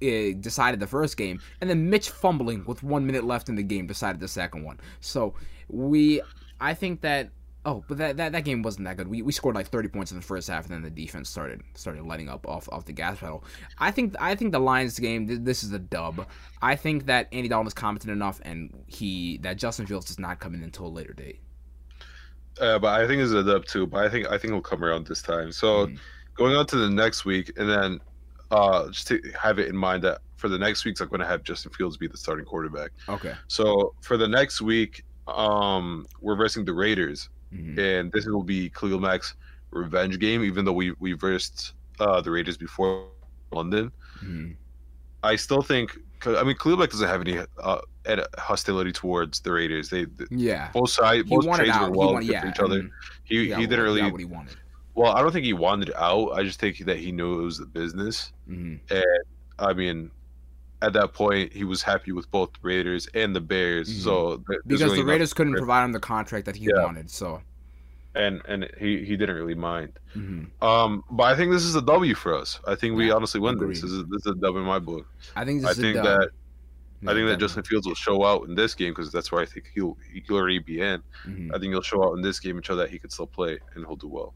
uh, decided the first game, and then Mitch fumbling with one minute left in the game decided the second one. So we, I think that. Oh, but that, that, that game wasn't that good. We, we scored like 30 points in the first half, and then the defense started started letting up off, off the gas pedal. I think I think the Lions game th- this is a dub. I think that Andy Dalton is competent enough, and he that Justin Fields is not coming until a later date. Uh, but I think it's a dub too. But I think I think he'll come around this time. So Mhm. going on to the next week, and then uh, just to have it in mind that for the next weeks, I'm going to have Justin Fields be the starting quarterback. Okay. So for the next week, um, we're versing the Raiders, Mhm. and this will be Khalil Mack's revenge game. Even though we we versed uh, the Raiders before London, Mhm. I still think I mean, Khalil Mack doesn't have any uh, hostility towards the Raiders. They, they Yeah. both sides, both trades out. were well wanted, yeah, for each other. and He got he didn't really. what he wanted. Well, I don't think he wanted out. I just think that he knew it was the business. hmm I mean, at that point, he was happy with both the Raiders and the Bears. Mhm. So Because really the Raiders couldn't provide him the contract that he Yeah. wanted. So. and and he he didn't really mind. hmm Um, but I think this is a W for us. I think we Yeah, honestly win agreed. this. This is, this is a W in my book. I think this I is think a that I think that. Justin Fields will show out in this game because that's where I think he'll he'll already be in. Mhm. I think he'll show out in this game and show that he can still play and he'll do well.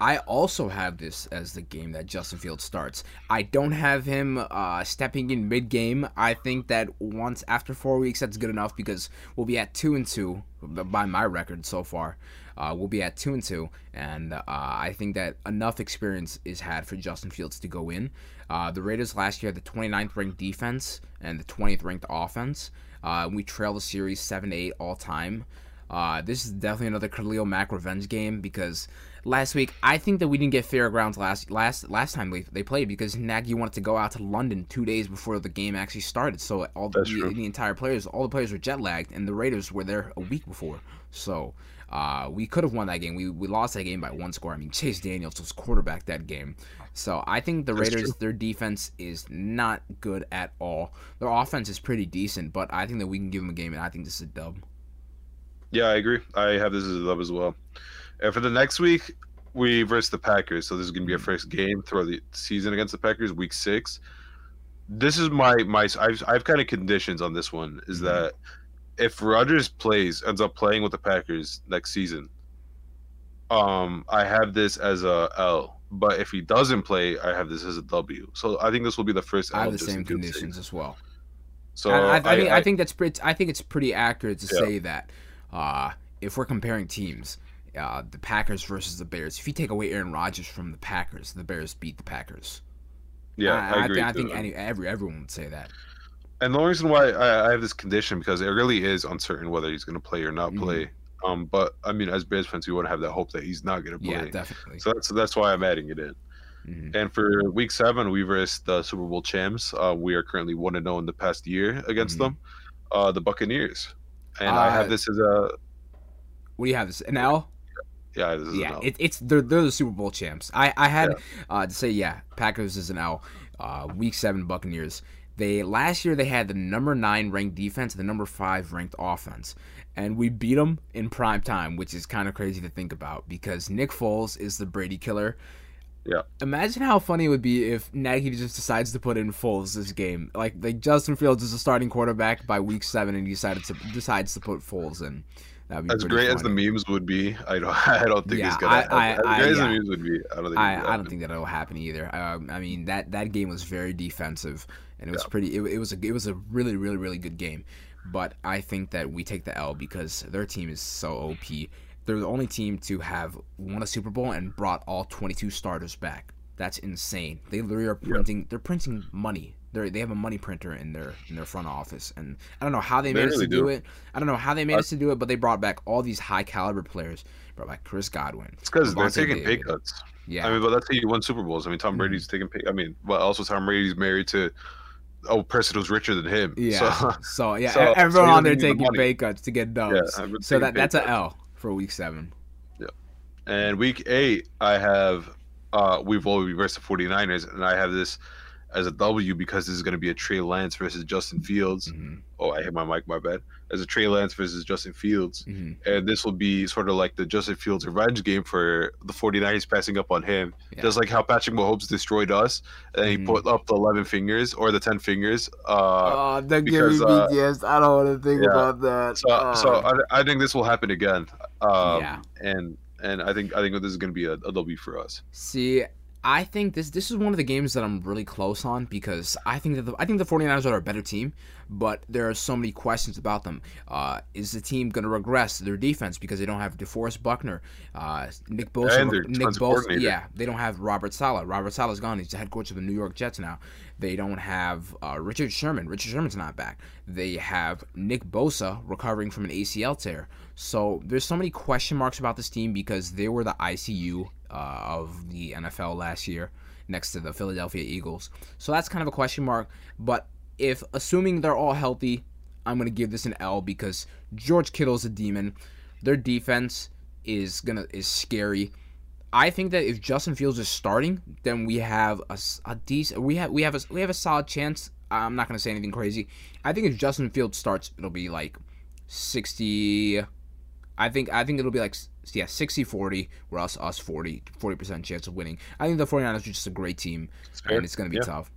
I also have this as the game that Justin Fields starts. I don't have him uh, stepping in mid game. I think that once after four weeks, that's good enough because we'll be at two and two by my record so far. Uh, we'll be at two and two, and uh, I think that enough experience is had for Justin Fields to go in. Uh, the Raiders last year had the 29th ranked defense and the 20th ranked offense. Uh, we trail the series seven eight all time. Uh, this is definitely another Khalil Mack revenge game because last week I think that we didn't get fair grounds last last last time they, they played because Nagy wanted to go out to London two days before the game actually started. So all the, true. the entire players, all the players were jet lagged, and the Raiders were there a week before. So uh, we could have won that game. We we lost that game by one score. I mean Chase Daniels was quarterback that game. So I think the That's Raiders, true. their defense is not good at all. Their offense is pretty decent, but I think that we can give them a game, and I think this is a dub. Yeah, I agree. I have this as a dub as well. And for the next week, we versus the Packers. So this is going to be our first game throughout the season against the Packers, week six. This is my my. I've I've kind of conditions on this one. Is Mhm. that if Rodgers plays ends up playing with the Packers next season, um, I have this as a L. But if he doesn't play, I have this as a W. So I think this will be the first. I have the same conditions as well. So I, I, I, think, I, think that's pretty, I think it's pretty accurate to Yeah. say that uh, if we're comparing teams, uh, the Packers versus the Bears. If you take away Aaron Rodgers from the Packers, the Bears beat the Packers. yeah, I, I, agree. I, too. think any, every everyone would say that. And the only reason why I, I have this condition because it really is uncertain whether he's going to play or not Mhm. play. Um, but I mean, as Bears fans, we want to have that hope that he's not going to play. Yeah, definitely. so that's that's why I'm adding it in. Mhm. And for week seven, we versus the Super Bowl champs. Uh, we are currently one and zero in the past year against Mhm. them. uh, the Buccaneers, and I have Uh, this as a What do you have? This an L? Yeah. This is Yeah, an L. it, it's they're they're the Super Bowl champs. I I had uh, to say yeah, Packers is an L. Uh, week seven Buccaneers. They last year they had the number nine ranked defense and the number five ranked offense, and we beat them in prime time, which is kind of crazy to think about because Nick Foles is the Brady killer. Yeah. Imagine how funny it would be if Nagy just decides to put in Foles this game. Like like Justin Fields is a starting quarterback by week seven, and he decided to decides to put Foles in. As great as the memes would be, I don't. I don't think Yeah, it's gonna. I- as, I- as great as I- the memes would be, I don't think. I, I don't happen. think that will happen either. Um, I mean that that game was very defensive, and it was Yeah. pretty. It, it was a it was a really really really good game, but I think that we take the L because their team is so OP. They're the only team to have won a Super Bowl and brought all 22 starters back. That's insane. They literally are Yeah. printing. They're printing money. They they have a money printer in their in their front office, and I don't know how they They managed really to do do. it. I don't know how they managed I- to do it, but they brought back all these high caliber players. Brought back Chris Godwin. It's because they're taking pay cuts. Yeah, I mean, but that's how you win Super Bowls. I mean, Tom Mhm. Brady's taking pay. I mean, but also Tom Brady's married to a person who's richer than him. Yeah. So, So yeah, So- everyone so on there doesn't the taking pay cuts to get dubs. Yeah, so that that's a cuts. L for week seven. Yeah, and week eight, I have uh we've all reversed the 49ers, and I have this as a W because this is going to be a Trey Lance versus Justin Fields. hmm Oh, I hit my mic, my bad. As a Trey Lance versus Justin Fields. hmm And this will be sort of like the Justin Fields revenge game for the 49ers passing up on him. Yeah. Just like how Patrick Mahomes destroyed us and Mhm. he put up the 11 fingers or the 10 fingers. Uh, oh, that because, uh, I don't want to think yeah. about that. so so I, I think this will happen again. Um, Yeah. And and I think I think this is going to be a, a W for us. See, I think this this is one of the games that I'm really close on because I think that the, I think the 49ers are a better team, but there are so many questions about them. Uh, is the team going to regress their defense because they don't have DeForest Buckner, uh, Nick Bosa, Nick Bosa? Yeah, they don't have Robert Saleh. Robert Saleh's gone. He's the head coach of the New York Jets now. They don't have uh, Richard Sherman. Richard Sherman's not back. They have Nick Bosa recovering from an ACL tear. So there's so many question marks about this team because they were the ICU uh, of the NFL last year next to the Philadelphia Eagles. So that's kind of a question mark. But if assuming they're all healthy, I'm gonna give this an L because George Kittle's a demon. Their defense is gonna is scary. I think that if Justin Fields is starting, then we have a, a decent we have we have a we have a solid chance. I'm not gonna say anything crazy. I think if Justin Fields starts, it'll be like 60 I think I think it'll be like yeah 60-40 where us us 40 40% chance of winning. I think the 49ers are just a great team and it's going to be Yeah. tough.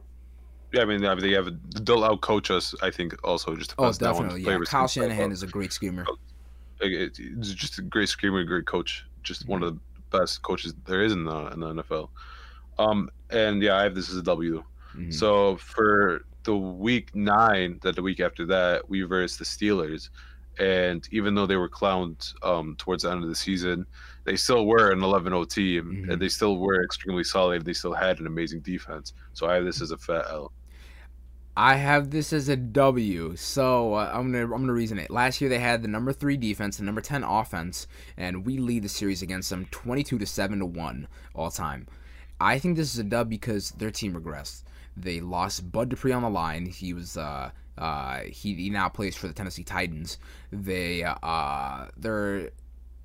Yeah, I mean, I mean, they have a they'll outcoach us. I think also just to Oh, pass down definitely. play Yeah, Kyle Shanahan is a great schemer. It's just a great screamer, great coach. Just one of the best coaches there is in the in the NFL. Um, and yeah, I have this as a W. Mhm. So for the week nine, that the week after that, we versed the Steelers, and even though they were clowned um, towards the end of the season, they still were an 11-0 team, Mhm. and they still were extremely solid. They still had an amazing defense. So I have this as a fat L. I have this as a W. So uh, I'm gonna I'm gonna reason it. Last year they had the number three defense, the number ten offense, and we lead the series against them 22 to seven to one all time. I think this is a dub because their team regressed. They lost Bud Dupree on the line. He was uh uh he, he now plays for the Tennessee Titans. They uh they're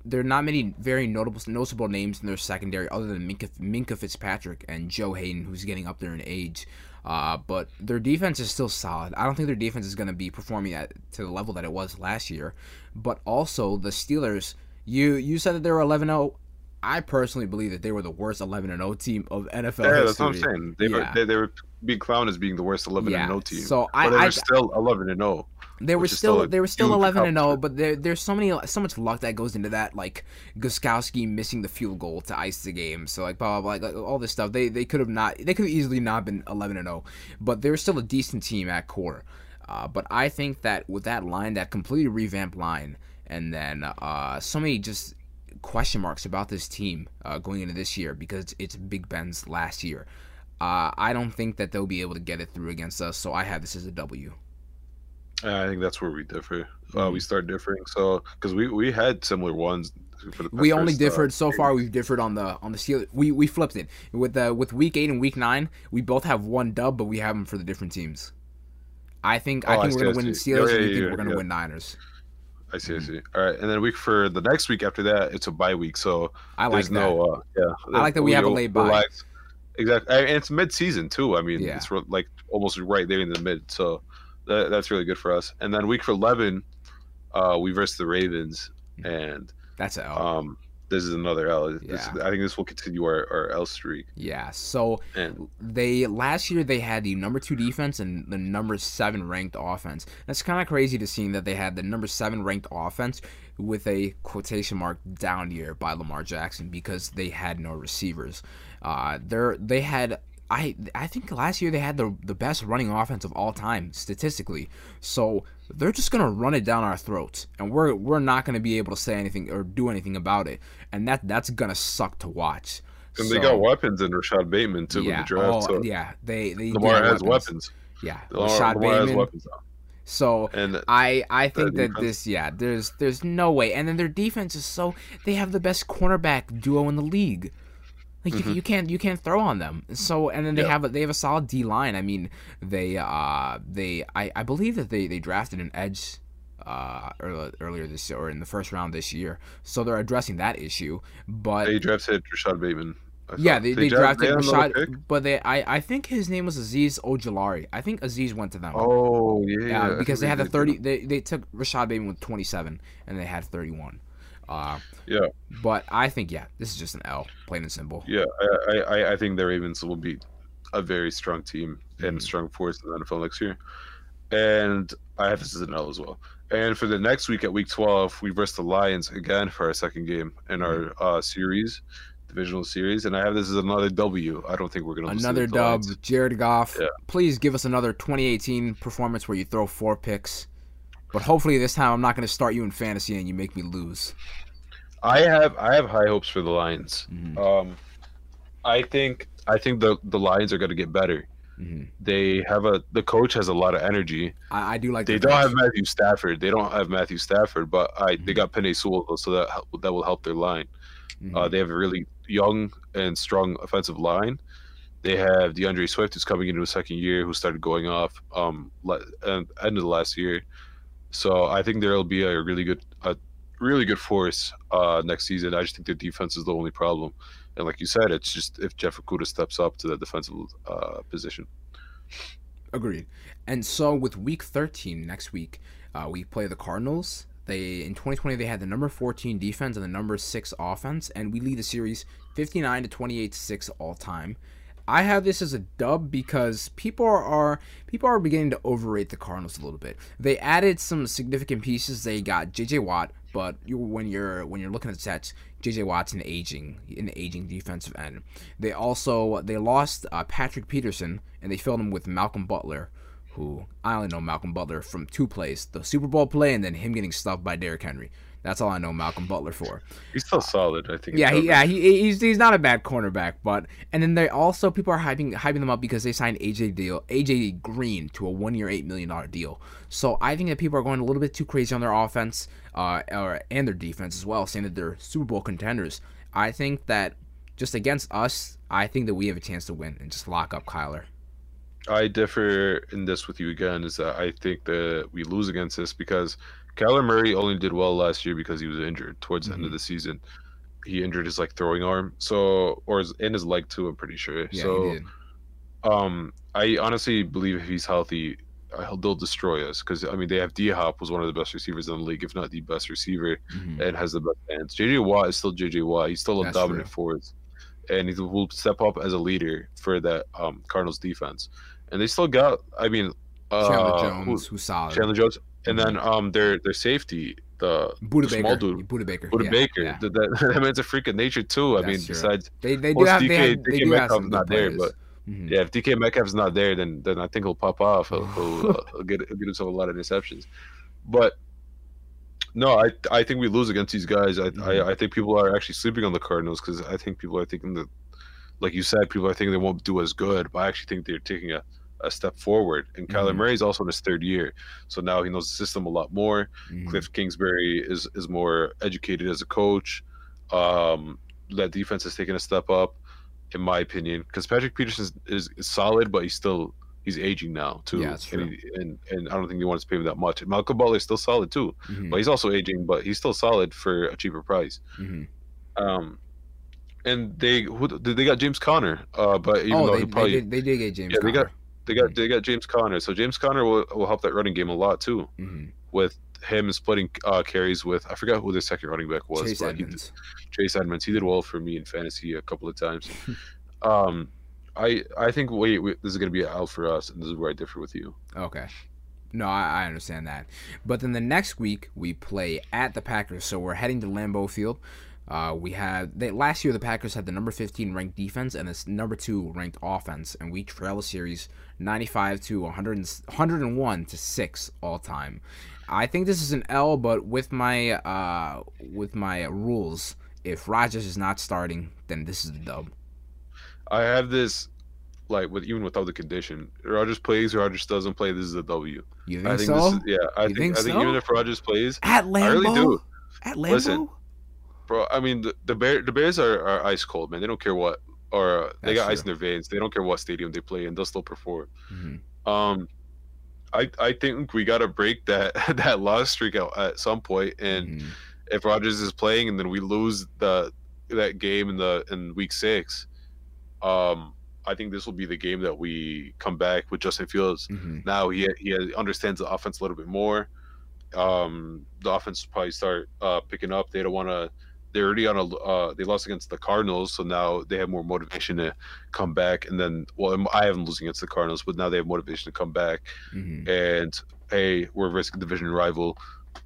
there are not many very notable noticeable names in their secondary other than Minkah, Minkah Fitzpatrick and Joe Haden, who's getting up there in age. Uh, but their defense is still solid. I don't think their defense is going to be performing at to the level that it was last year. But also the Steelers, you you said that they were 11-0. I personally believe that they were the worst 11-0 team of NFL Yeah, history. that's what I'm saying. They Yeah. were they, they were being clowned as being the worst 11 Yeah, and 0 team. so but they I, I still 11 and 0. they were still, still they were still 11 and 0 but there, there's so many so much luck that goes into that like Gostkowski missing the field goal to ice the game so like blah blah blah like, all this stuff they they could have not they could have easily not been 11 and 0 but they were still a decent team at core uh, but I think that with that line that completely revamped line and then uh, so many just question marks about this team uh, going into this year because it's Big Ben's last year uh, I don't think that they'll be able to get it through against us so I have this as a W Uh, think that's where we differ. Uh, Mhm. we start differing. So because we we had similar ones. The we only uh, differed so far. We've differed on the on the Steelers. We we flipped it with the with week eight and week nine. We both have one dub, but we have them for the different teams. I think I Oh, I think see, we're gonna win see. Steelers. Yeah, and yeah, you think yeah, we're gonna yeah. win Niners. I see, I Mhm. see. All right, and then week for the next week after that, it's a bye week, so I like there's that. no, uh, yeah. I like that we have a late bye. relax. Exactly, and it's mid-season too. I mean, Yeah. it's like almost right there in the mid, so that, that's really good for us. And then week for eleven, uh, we versus the Ravens, and That's a L. um, this is another L. This, Yeah. I think this will continue our, our L streak. yeah. So And they last year they had the number two defense and the number seven ranked offense. That's kind of crazy to see that they had the number seven ranked offense with a quotation mark down year by Lamar Jackson because they had no receivers. Uh, they they had. I, I think last year they had the the best running offense of all time statistically. So they're just gonna run it down our throats, and we're we're not gonna be able to say anything or do anything about it, and that that's gonna suck to watch. and they got weapons in Rashad Bateman too yeah. in the draft. oh, so yeah. They they Lamar they has weapons. Yeah, Lamar, Rashad Lamar has Bateman. weapons now. So And I I think that defense. this yeah there's there's no way and then their defense is so they have the best cornerback duo in the league. Like you, you can't you can't throw on them. So and then they Mm-hmm. Have a, they have a solid D line. I mean they uh they I, I believe that they, they drafted an edge uh earlier, earlier this year or in the first round this year. So they're addressing that issue. But they drafted Rashad Bateman. Yeah, thought. they, they, drafted had? Rashad, but they I, I think his name was Azeez Ojulari. I think Azeez went to them. Oh yeah, because they had the thirty. They, they took Rashad Bateman with twenty seven, and they had thirty one. Uh, Yeah. But I think yeah, this is just an L, plain and simple. Yeah, I, I, I think the Ravens will be a very strong team and Mhm. strong force in the NFL next year. And I have this as an L as well. And for the next week at week 12, we versus the Lions again for our second game in our uh, series, divisional series. And I have this as another W. I don't think we're going to lose. to Another the dub, Lions. Jared Goff. Yeah. Please give us another 2018 performance where you throw four picks. But hopefully this time I'm not going to start you in fantasy and you make me lose. I have I have high hopes for the Lions. Mhm. Um, I think I think the the Lions are going to get better. Mhm. They have a the coach has a lot of energy. I, I do like. They don't coach. have Matthew Stafford. They don't have Matthew Stafford, but I they Mhm. got Penei Sewell, so that that will help their line. Mhm. Uh, they have a really young and strong offensive line. They have DeAndre Swift, who's coming into his second year, who started going off um le- end of the last year. So I think there will be a really good a really good force uh next season. I just think their defense is the only problem. And like you said, it's just if Jeff Okudah steps up to the defensive uh, position. Agreed. And so with week 13 next week, uh, we play the Cardinals. They in 2020 they had the number 14 defense and the number 6 offense and we lead the series 59 to 28 6 all time. I have this as a dub because people are, are people are beginning to overrate the Cardinals a little bit. They added some significant pieces. They got JJ Watt, but you, when you're when you're looking at stats, JJ Watt's an aging an aging defensive end. They also they lost uh, Patrick Peterson and they filled him with Malcolm Butler, who I only know Malcolm Butler from two plays: the Super Bowl play and then him getting stuffed by Derrick Henry. That's all I know Malcolm Butler for. He's still solid, I think. Yeah, he, yeah, he, he's he's not a bad cornerback, but and then they also people are hyping hyping them up because they signed AJ deal AJ Green to a one year eight million dollar deal. So I think that people are going a little bit too crazy on their offense, uh, or and their defense as well, saying that they're Super Bowl contenders. I think that just against us, I think that we have a chance to win and just lock up Kyler. I differ in this with you again. Is that I think that we lose against this because Kyler Murray only did well last year because he was injured towards the end of Mm-hmm. the season. He injured his like throwing arm, so or his, in his leg too. I'm pretty sure. Yeah, so um, I honestly believe if he's healthy, uh, they'll destroy us. Because I mean, they have D Hop was one of the best receivers in the league, if not the best receiver, Mhm. and has the best hands. JJ Watt is still JJ Watt. He's still a That's dominant true. force, and he will step up as a leader for that um, Cardinals defense. And they still got, I mean, uh, Chandler who- who's solid. Chandler Jones, and then um, their their safety, the Budda the small dude, Budda Baker. Budda yeah, Baker. yeah. That, that, man's a freak of nature too. I That's mean, true. besides They they do have they, DK have, they DK Metcalf's not there, but Mhm. yeah, if DK Metcalf's not there, then then I think he'll pop off. He'll, he'll, uh, he'll get he'll get himself a lot of interceptions. But no, I I think we lose against these guys. I Mhm. I, I think people are actually sleeping on the Cardinals because I think people are thinking that, like you said, people are thinking they won't do as good. But I actually think they're taking a, a step forward. And Kyler Mhm. Murray is also in his third year, so now he knows the system a lot more. Mhm. Cliff Kingsbury is is more educated as a coach. Um, that defense has taken a step up, in my opinion, because Patrick Peterson is, is, solid, but he's still he's aging now too. Yeah, that's true. And, he, and and I don't think they want to pay him that much. Malcolm Butler is still solid too, Mhm, but he's also aging, but he's still solid for a cheaper price. mhm. Um, and they who, they got James Conner, uh, but even Oh, though they, he they probably did, they did get James. Yeah, they got- Conner. They got they got James Conner, so James Conner will, will help that running game a lot too. Mhm. With him splitting uh, carries with I forgot who the second running back was, Chase Edmonds. Chase Edmonds. He did well for me in fantasy a couple of times. um, I I think wait, wait this is gonna be out for us, and this is where I differ with you. Okay. No, I, I understand that. But then the next week we play at the Packers, so we're heading to Lambeau Field. Uh, we had they, last year the Packers had the number 15 ranked defense and this number two ranked offense, and we trail the series 95 to 100, 101 to six all time. I think this is an L, but with my uh, with my rules, if Rodgers is not starting, then this is the dub. I have this like with even without the condition. Rodgers plays, Rodgers doesn't play. This is a W. You think, I think so? this is yeah. I You think, think I think even if Rodgers plays, at Lambeau? I really do. At Lambeau? Listen, bro. I mean the the, Bear, the Bears are, are ice cold, man. They don't care what or uh, they got ice in their veins. They don't care what stadium they play in. They'll still perform. Mhm. Um, I I think we got to break that that loss streak out at some point, and Mhm. if Rodgers is playing and then we lose the that game in the in week six, um, I think this will be the game that we come back with Justin Fields. Mhm. Now he he understands the offense a little bit more. Um, the offense will probably start uh, picking up. They don't want to. They're already on a. Uh, they lost against the Cardinals, so now they have more motivation to come back. And then, well, I haven't losing against the Cardinals, but now they have motivation to come back Mhm. and hey, we're risking division rival.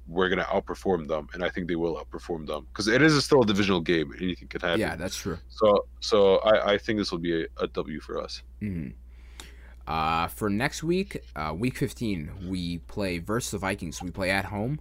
We're gonna outperform them, and I think they will outperform them because it is still a divisional game. Anything can happen. Yeah, that's true. So, so I, I think this will be a, a W for us. hmm Uh, for next week, uh, week 15, we play versus the Vikings. We play at home.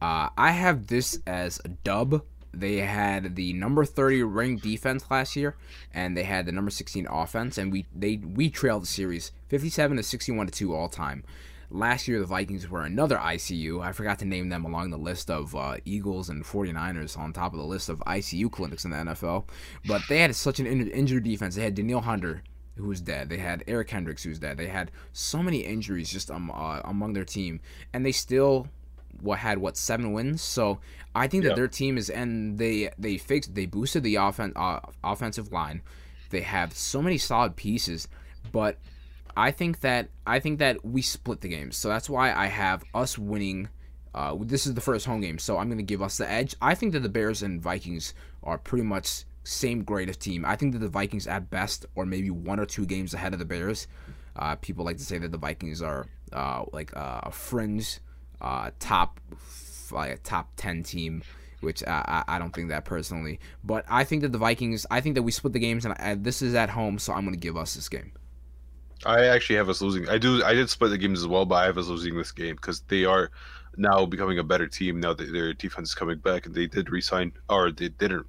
Uh, I have this as a dub. They had the number 30 ranked defense last year, and they had the number 16 offense, and we they we trailed the series 57 to 61 to two all time. Last year, the Vikings were another ICU. I forgot to name them along the list of uh, Eagles and 49ers on top of the list of ICU clinics in the NFL. But they had such an in- injured defense. They had Danielle Hunter, who was dead. They had Eric Kendricks, who's dead. They had so many injuries just um, uh, among their team, and they still what had what seven wins. So I think that their team is and they they fixed they boosted the offen- uh, offensive line. They have so many solid pieces, but I think that I think that we split the games. So that's why I have us winning. Uh, this is the first home game, so I'm going to give us the edge. I think that the Bears and Vikings are pretty much same grade of team. I think that the Vikings at best, or maybe one or two games ahead of the Bears. Uh, people like to say that the Vikings are uh, like uh, a fringe uh, top, like a top ten team, which I, I don't think that personally. But I think that the Vikings. I think that we split the games, and I, this is at home, so I'm going to give us this game. I actually have us losing. I do. I did split the games as well, but I have us losing this game because they are now becoming a better team. Now that their defense is coming back, and they did resign, or they didn't.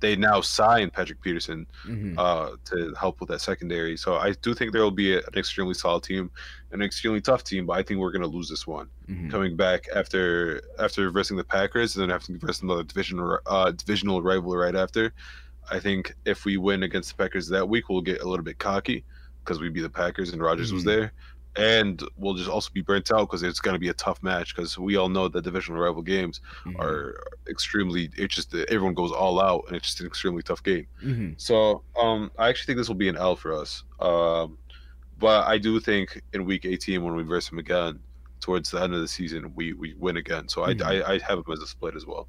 They now signed Patrick Peterson hmm uh, to help with that secondary. So I do think there will be an extremely solid team, an extremely tough team. But I think we're going to lose this one. hmm coming back after after versing the Packers and then having to verse another division uh, divisional rival right after. I think if we win against the Packers that week, we'll get a little bit cocky because we beat the Packers and Rodgers was Mhm. there, and we'll just also be burnt out because it's going to be a tough match because we all know that divisional rival games hmm are extremely. It's just everyone goes all out and it's just an extremely tough game. hmm So um, I actually think this will be an L for us. Um, but I do think in week 18 when we verse them again, towards the end of the season, we, we win again. So I, Mhm. I, I have them as a split as well.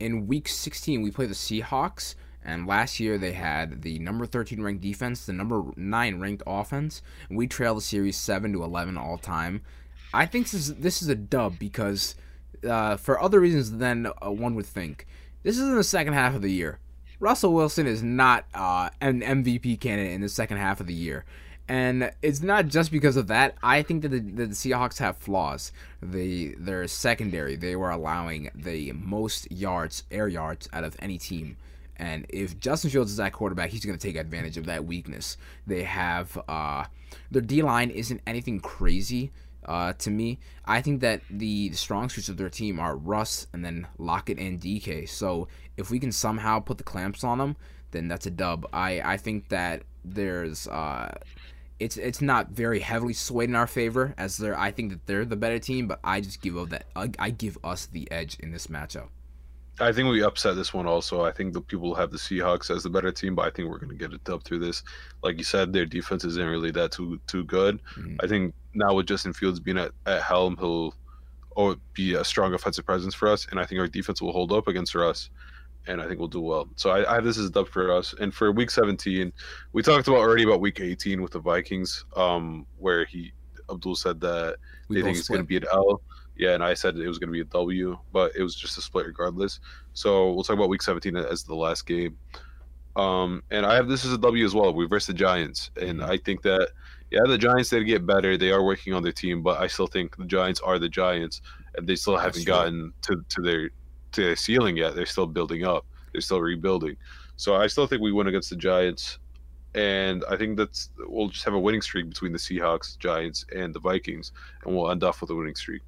in week 16 we play the Seahawks and last year they had the number 13 ranked defense the number 9 ranked offense and we trailed the series 7 to 11 all time i think this is this is a dub because uh, for other reasons than uh, one would think this is in the second half of the year russell wilson is not uh, an mvp candidate in the second half of the year and it's not just because of that. I think that the, that the Seahawks have flaws. They their secondary. They were allowing the most yards, air yards, out of any team. And if Justin Fields is that quarterback, he's going to take advantage of that weakness. They have uh, their D line isn't anything crazy uh, to me. I think that the strong suits of their team are Russ and then Lockett and DK. So if we can somehow put the clamps on them, then that's a dub. I, I think that there's uh, it's it's not very heavily swayed in our favor as they're I think that they're the better team, but I just give up that I, I give us the edge in this matchup. I think we upset this one also. I think the people have the Seahawks as the better team, but I think we're gonna get a dub through this. Like you said, their defense isn't really that too too good. Mhm. I think now with Justin Fields being at, at helm, he'll or be a strong offensive presence for us, and I think our defense will hold up against us, and I think we'll do well. So I, I have this is a dub for us. And for Week 17, we talked about already about Week 18 with the Vikings, um, where he Abdul said that We they think it's going to be an L. Yeah, and I said it was going to be a W, but it was just a split regardless. So we'll talk about Week 17 as the last game. Um, and I have this as a W as well. We versus the Giants, and I think that yeah, the Giants did get better. They are working on their team, but I still think the Giants are the Giants, and they still haven't gotten to, to their to their ceiling yet. They're still building up. They're still rebuilding. So I still think we win against the Giants, and I think that's we'll just have a winning streak between the Seahawks, Giants, and the Vikings, and we'll end off with a winning streak.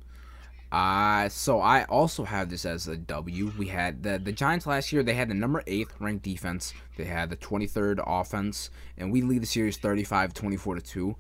Uh, so I also have this as a W. We had the the Giants last year. They had the number eighth ranked defense. They had the 23rd offense, and we lead the series 35, 24 to two.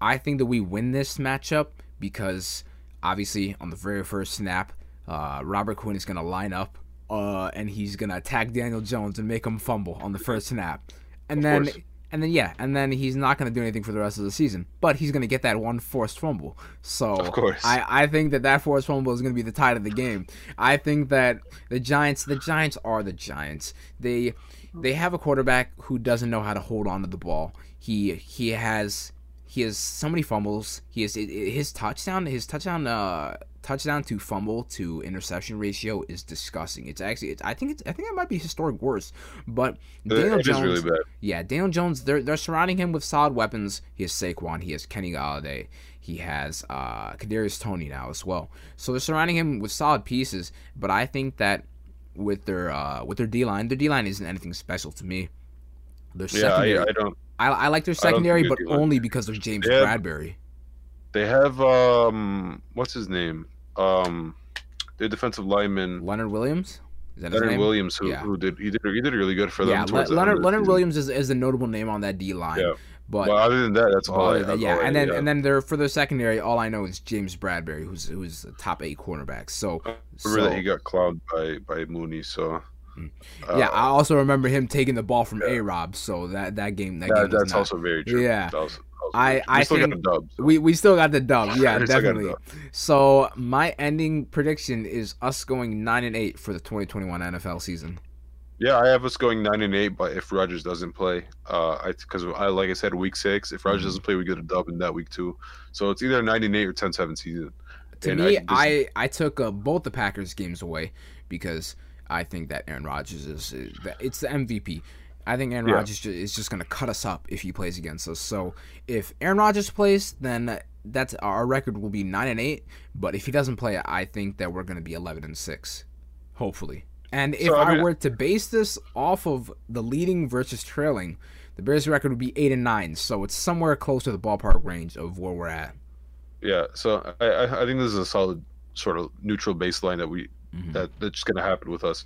I think that we win this matchup because obviously on the very first snap, uh, Robert Quinn is gonna line up, uh, and he's gonna attack Daniel Jones and make him fumble on the first snap, and Of then. course. And then yeah, and then he's not going to do anything for the rest of the season, but he's going to get that one forced fumble. So Of course. I, I think that that forced fumble is going to be the tide of the game. I think that the Giants, the Giants are the Giants. They they have a quarterback who doesn't know how to hold on to the ball. He he has he has so many fumbles. He has his touchdown his touchdown uh touchdown to fumble to interception ratio is disgusting. It's actually it's, I think it's I think it might be historic worst. But Daniel it is Jones really bad. yeah, Daniel Jones, they're they're surrounding him with solid weapons. He has Saquon, he has Kenny Golladay, he has uh Kadarius Toney now as well. So they're surrounding him with solid pieces, but I think that with their uh with their D line, their D line isn't anything special to me. Their Yeah, secondary, I, I don't. I, I like their I don't think secondary, but D-line- only because of James Yeah. Bradbury. They have um, what's his name? Um, their defensive lineman Leonard Williams, is that his Leonard? Williams, who, Yeah. who did he did he did really good for them. yeah, Le- the Leonard the Leonard. Williams is, is a notable name on that D line. Yeah. But Well, other than that, that's all. I, that's yeah, all I- and then yeah. and then they're for their secondary. All I know is James Bradberry, who's who's a top eight cornerback. So, I remember so that he got clowned by by Mooney. So Mm. uh, yeah, I also remember him taking the ball from A Rob. So that that game that, that, game that's not- also very true. Yeah. That was- that was I-. I we still think- dub. so. we we still got the dub. Yeah, We still got a definitely. dub. So my ending prediction is us going nine and eight for the 2021 NFL season. Yeah, I have us going nine and eight, but if Rodgers doesn't play, uh, because I like I said, week six, if Rodgers Mhm. doesn't play, we get a dub in that week too. So it's either nine and eight or 10-7 season. To And me, I I I, took uh, both the Packers games away because I think that Aaron Rodgers is, is it's the MVP. I think Aaron Yeah. Rodgers is just going to cut us up if he plays against us. So if Aaron Rodgers plays, then that's our record will be nine and eight. But if he doesn't play, I think that we're going to be eleven and six, hopefully. And if So, I I, were to base this off of the leading versus trailing, the Bears' record would be eight and nine. So it's somewhere close to the ballpark range of where we're at. Yeah, so I, I think this is a solid sort of neutral baseline that we Mhm. that that's gonna happen with us.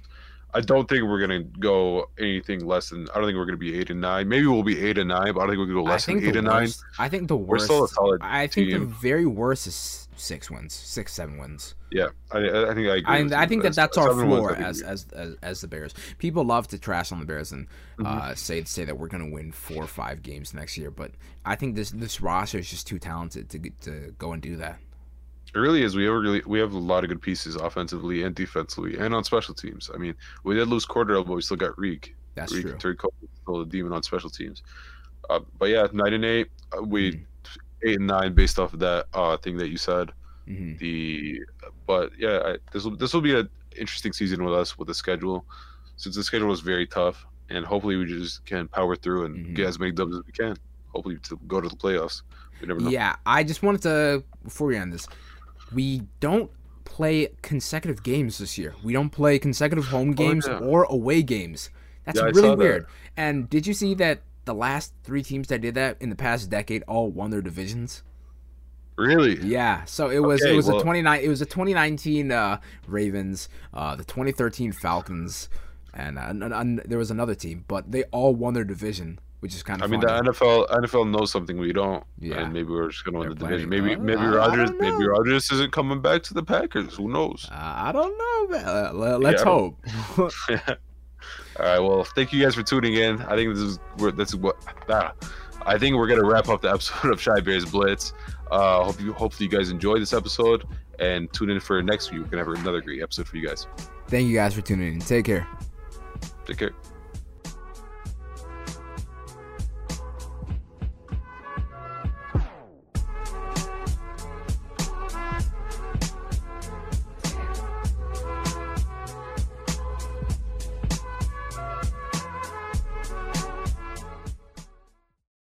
I don't think we're gonna go anything less than. I don't think we're gonna be eight and nine. Maybe we'll be eight and nine, but I don't think we're gonna go less than eight and nine. I think the We're worst. still a solid I think the very worst is six wins, six seven wins. Yeah, I, I I think I agree. I, I think that that's our seven wins, floor as, as as as the Bears. People love to trash on the Bears and Mm-hmm. uh, say say that we're gonna win four or five games next year, but I think this this roster is just too talented to to go and do that. It really is. We have really we have a lot of good pieces offensively and defensively and on special teams. I mean, we did lose Cordell, but we still got Reek. That's Reek true. Cohen still a demon on special teams. Uh, but yeah, nine and eight. Uh, we Mhm. eight and nine based off of that uh, thing that you said. hmm The but yeah, I, this will this will be an interesting season with us with the schedule, since the schedule is very tough, and hopefully we just can power through and Mhm. get as many dubs as we can. Hopefully to go to the playoffs. We never know. Yeah, I just wanted to before we end this, we don't play consecutive games this year. We don't play consecutive home games yeah. or away games. That's Yeah, really saw that. weird. And did you see that the last three teams that did that in the past decade all won their divisions? Really? Yeah, so it was Okay, it was well- a 29 it was a 2019 uh, Ravens, uh, the 2013 Falcons, and uh, an- an- there was another team, but they all won their division which is kind of. I mean, the NFL NFL knows something we don't, Yeah. and maybe we're just gonna win They're the division. Maybe uh, maybe Rodgers maybe know. Rodgers isn't coming back to the Packers. Who knows? I don't know, man. Uh, Let's Yeah, hope. All right. Well, thank you guys for tuning in. I think this is we're, this is what ah, I think we're gonna wrap up the episode of Shy Bears Blitz. Uh, hope you hopefully you guys enjoyed this episode and tune in for next week. We're gonna have another great episode for you guys. Thank you guys for tuning in. Take care. Take care.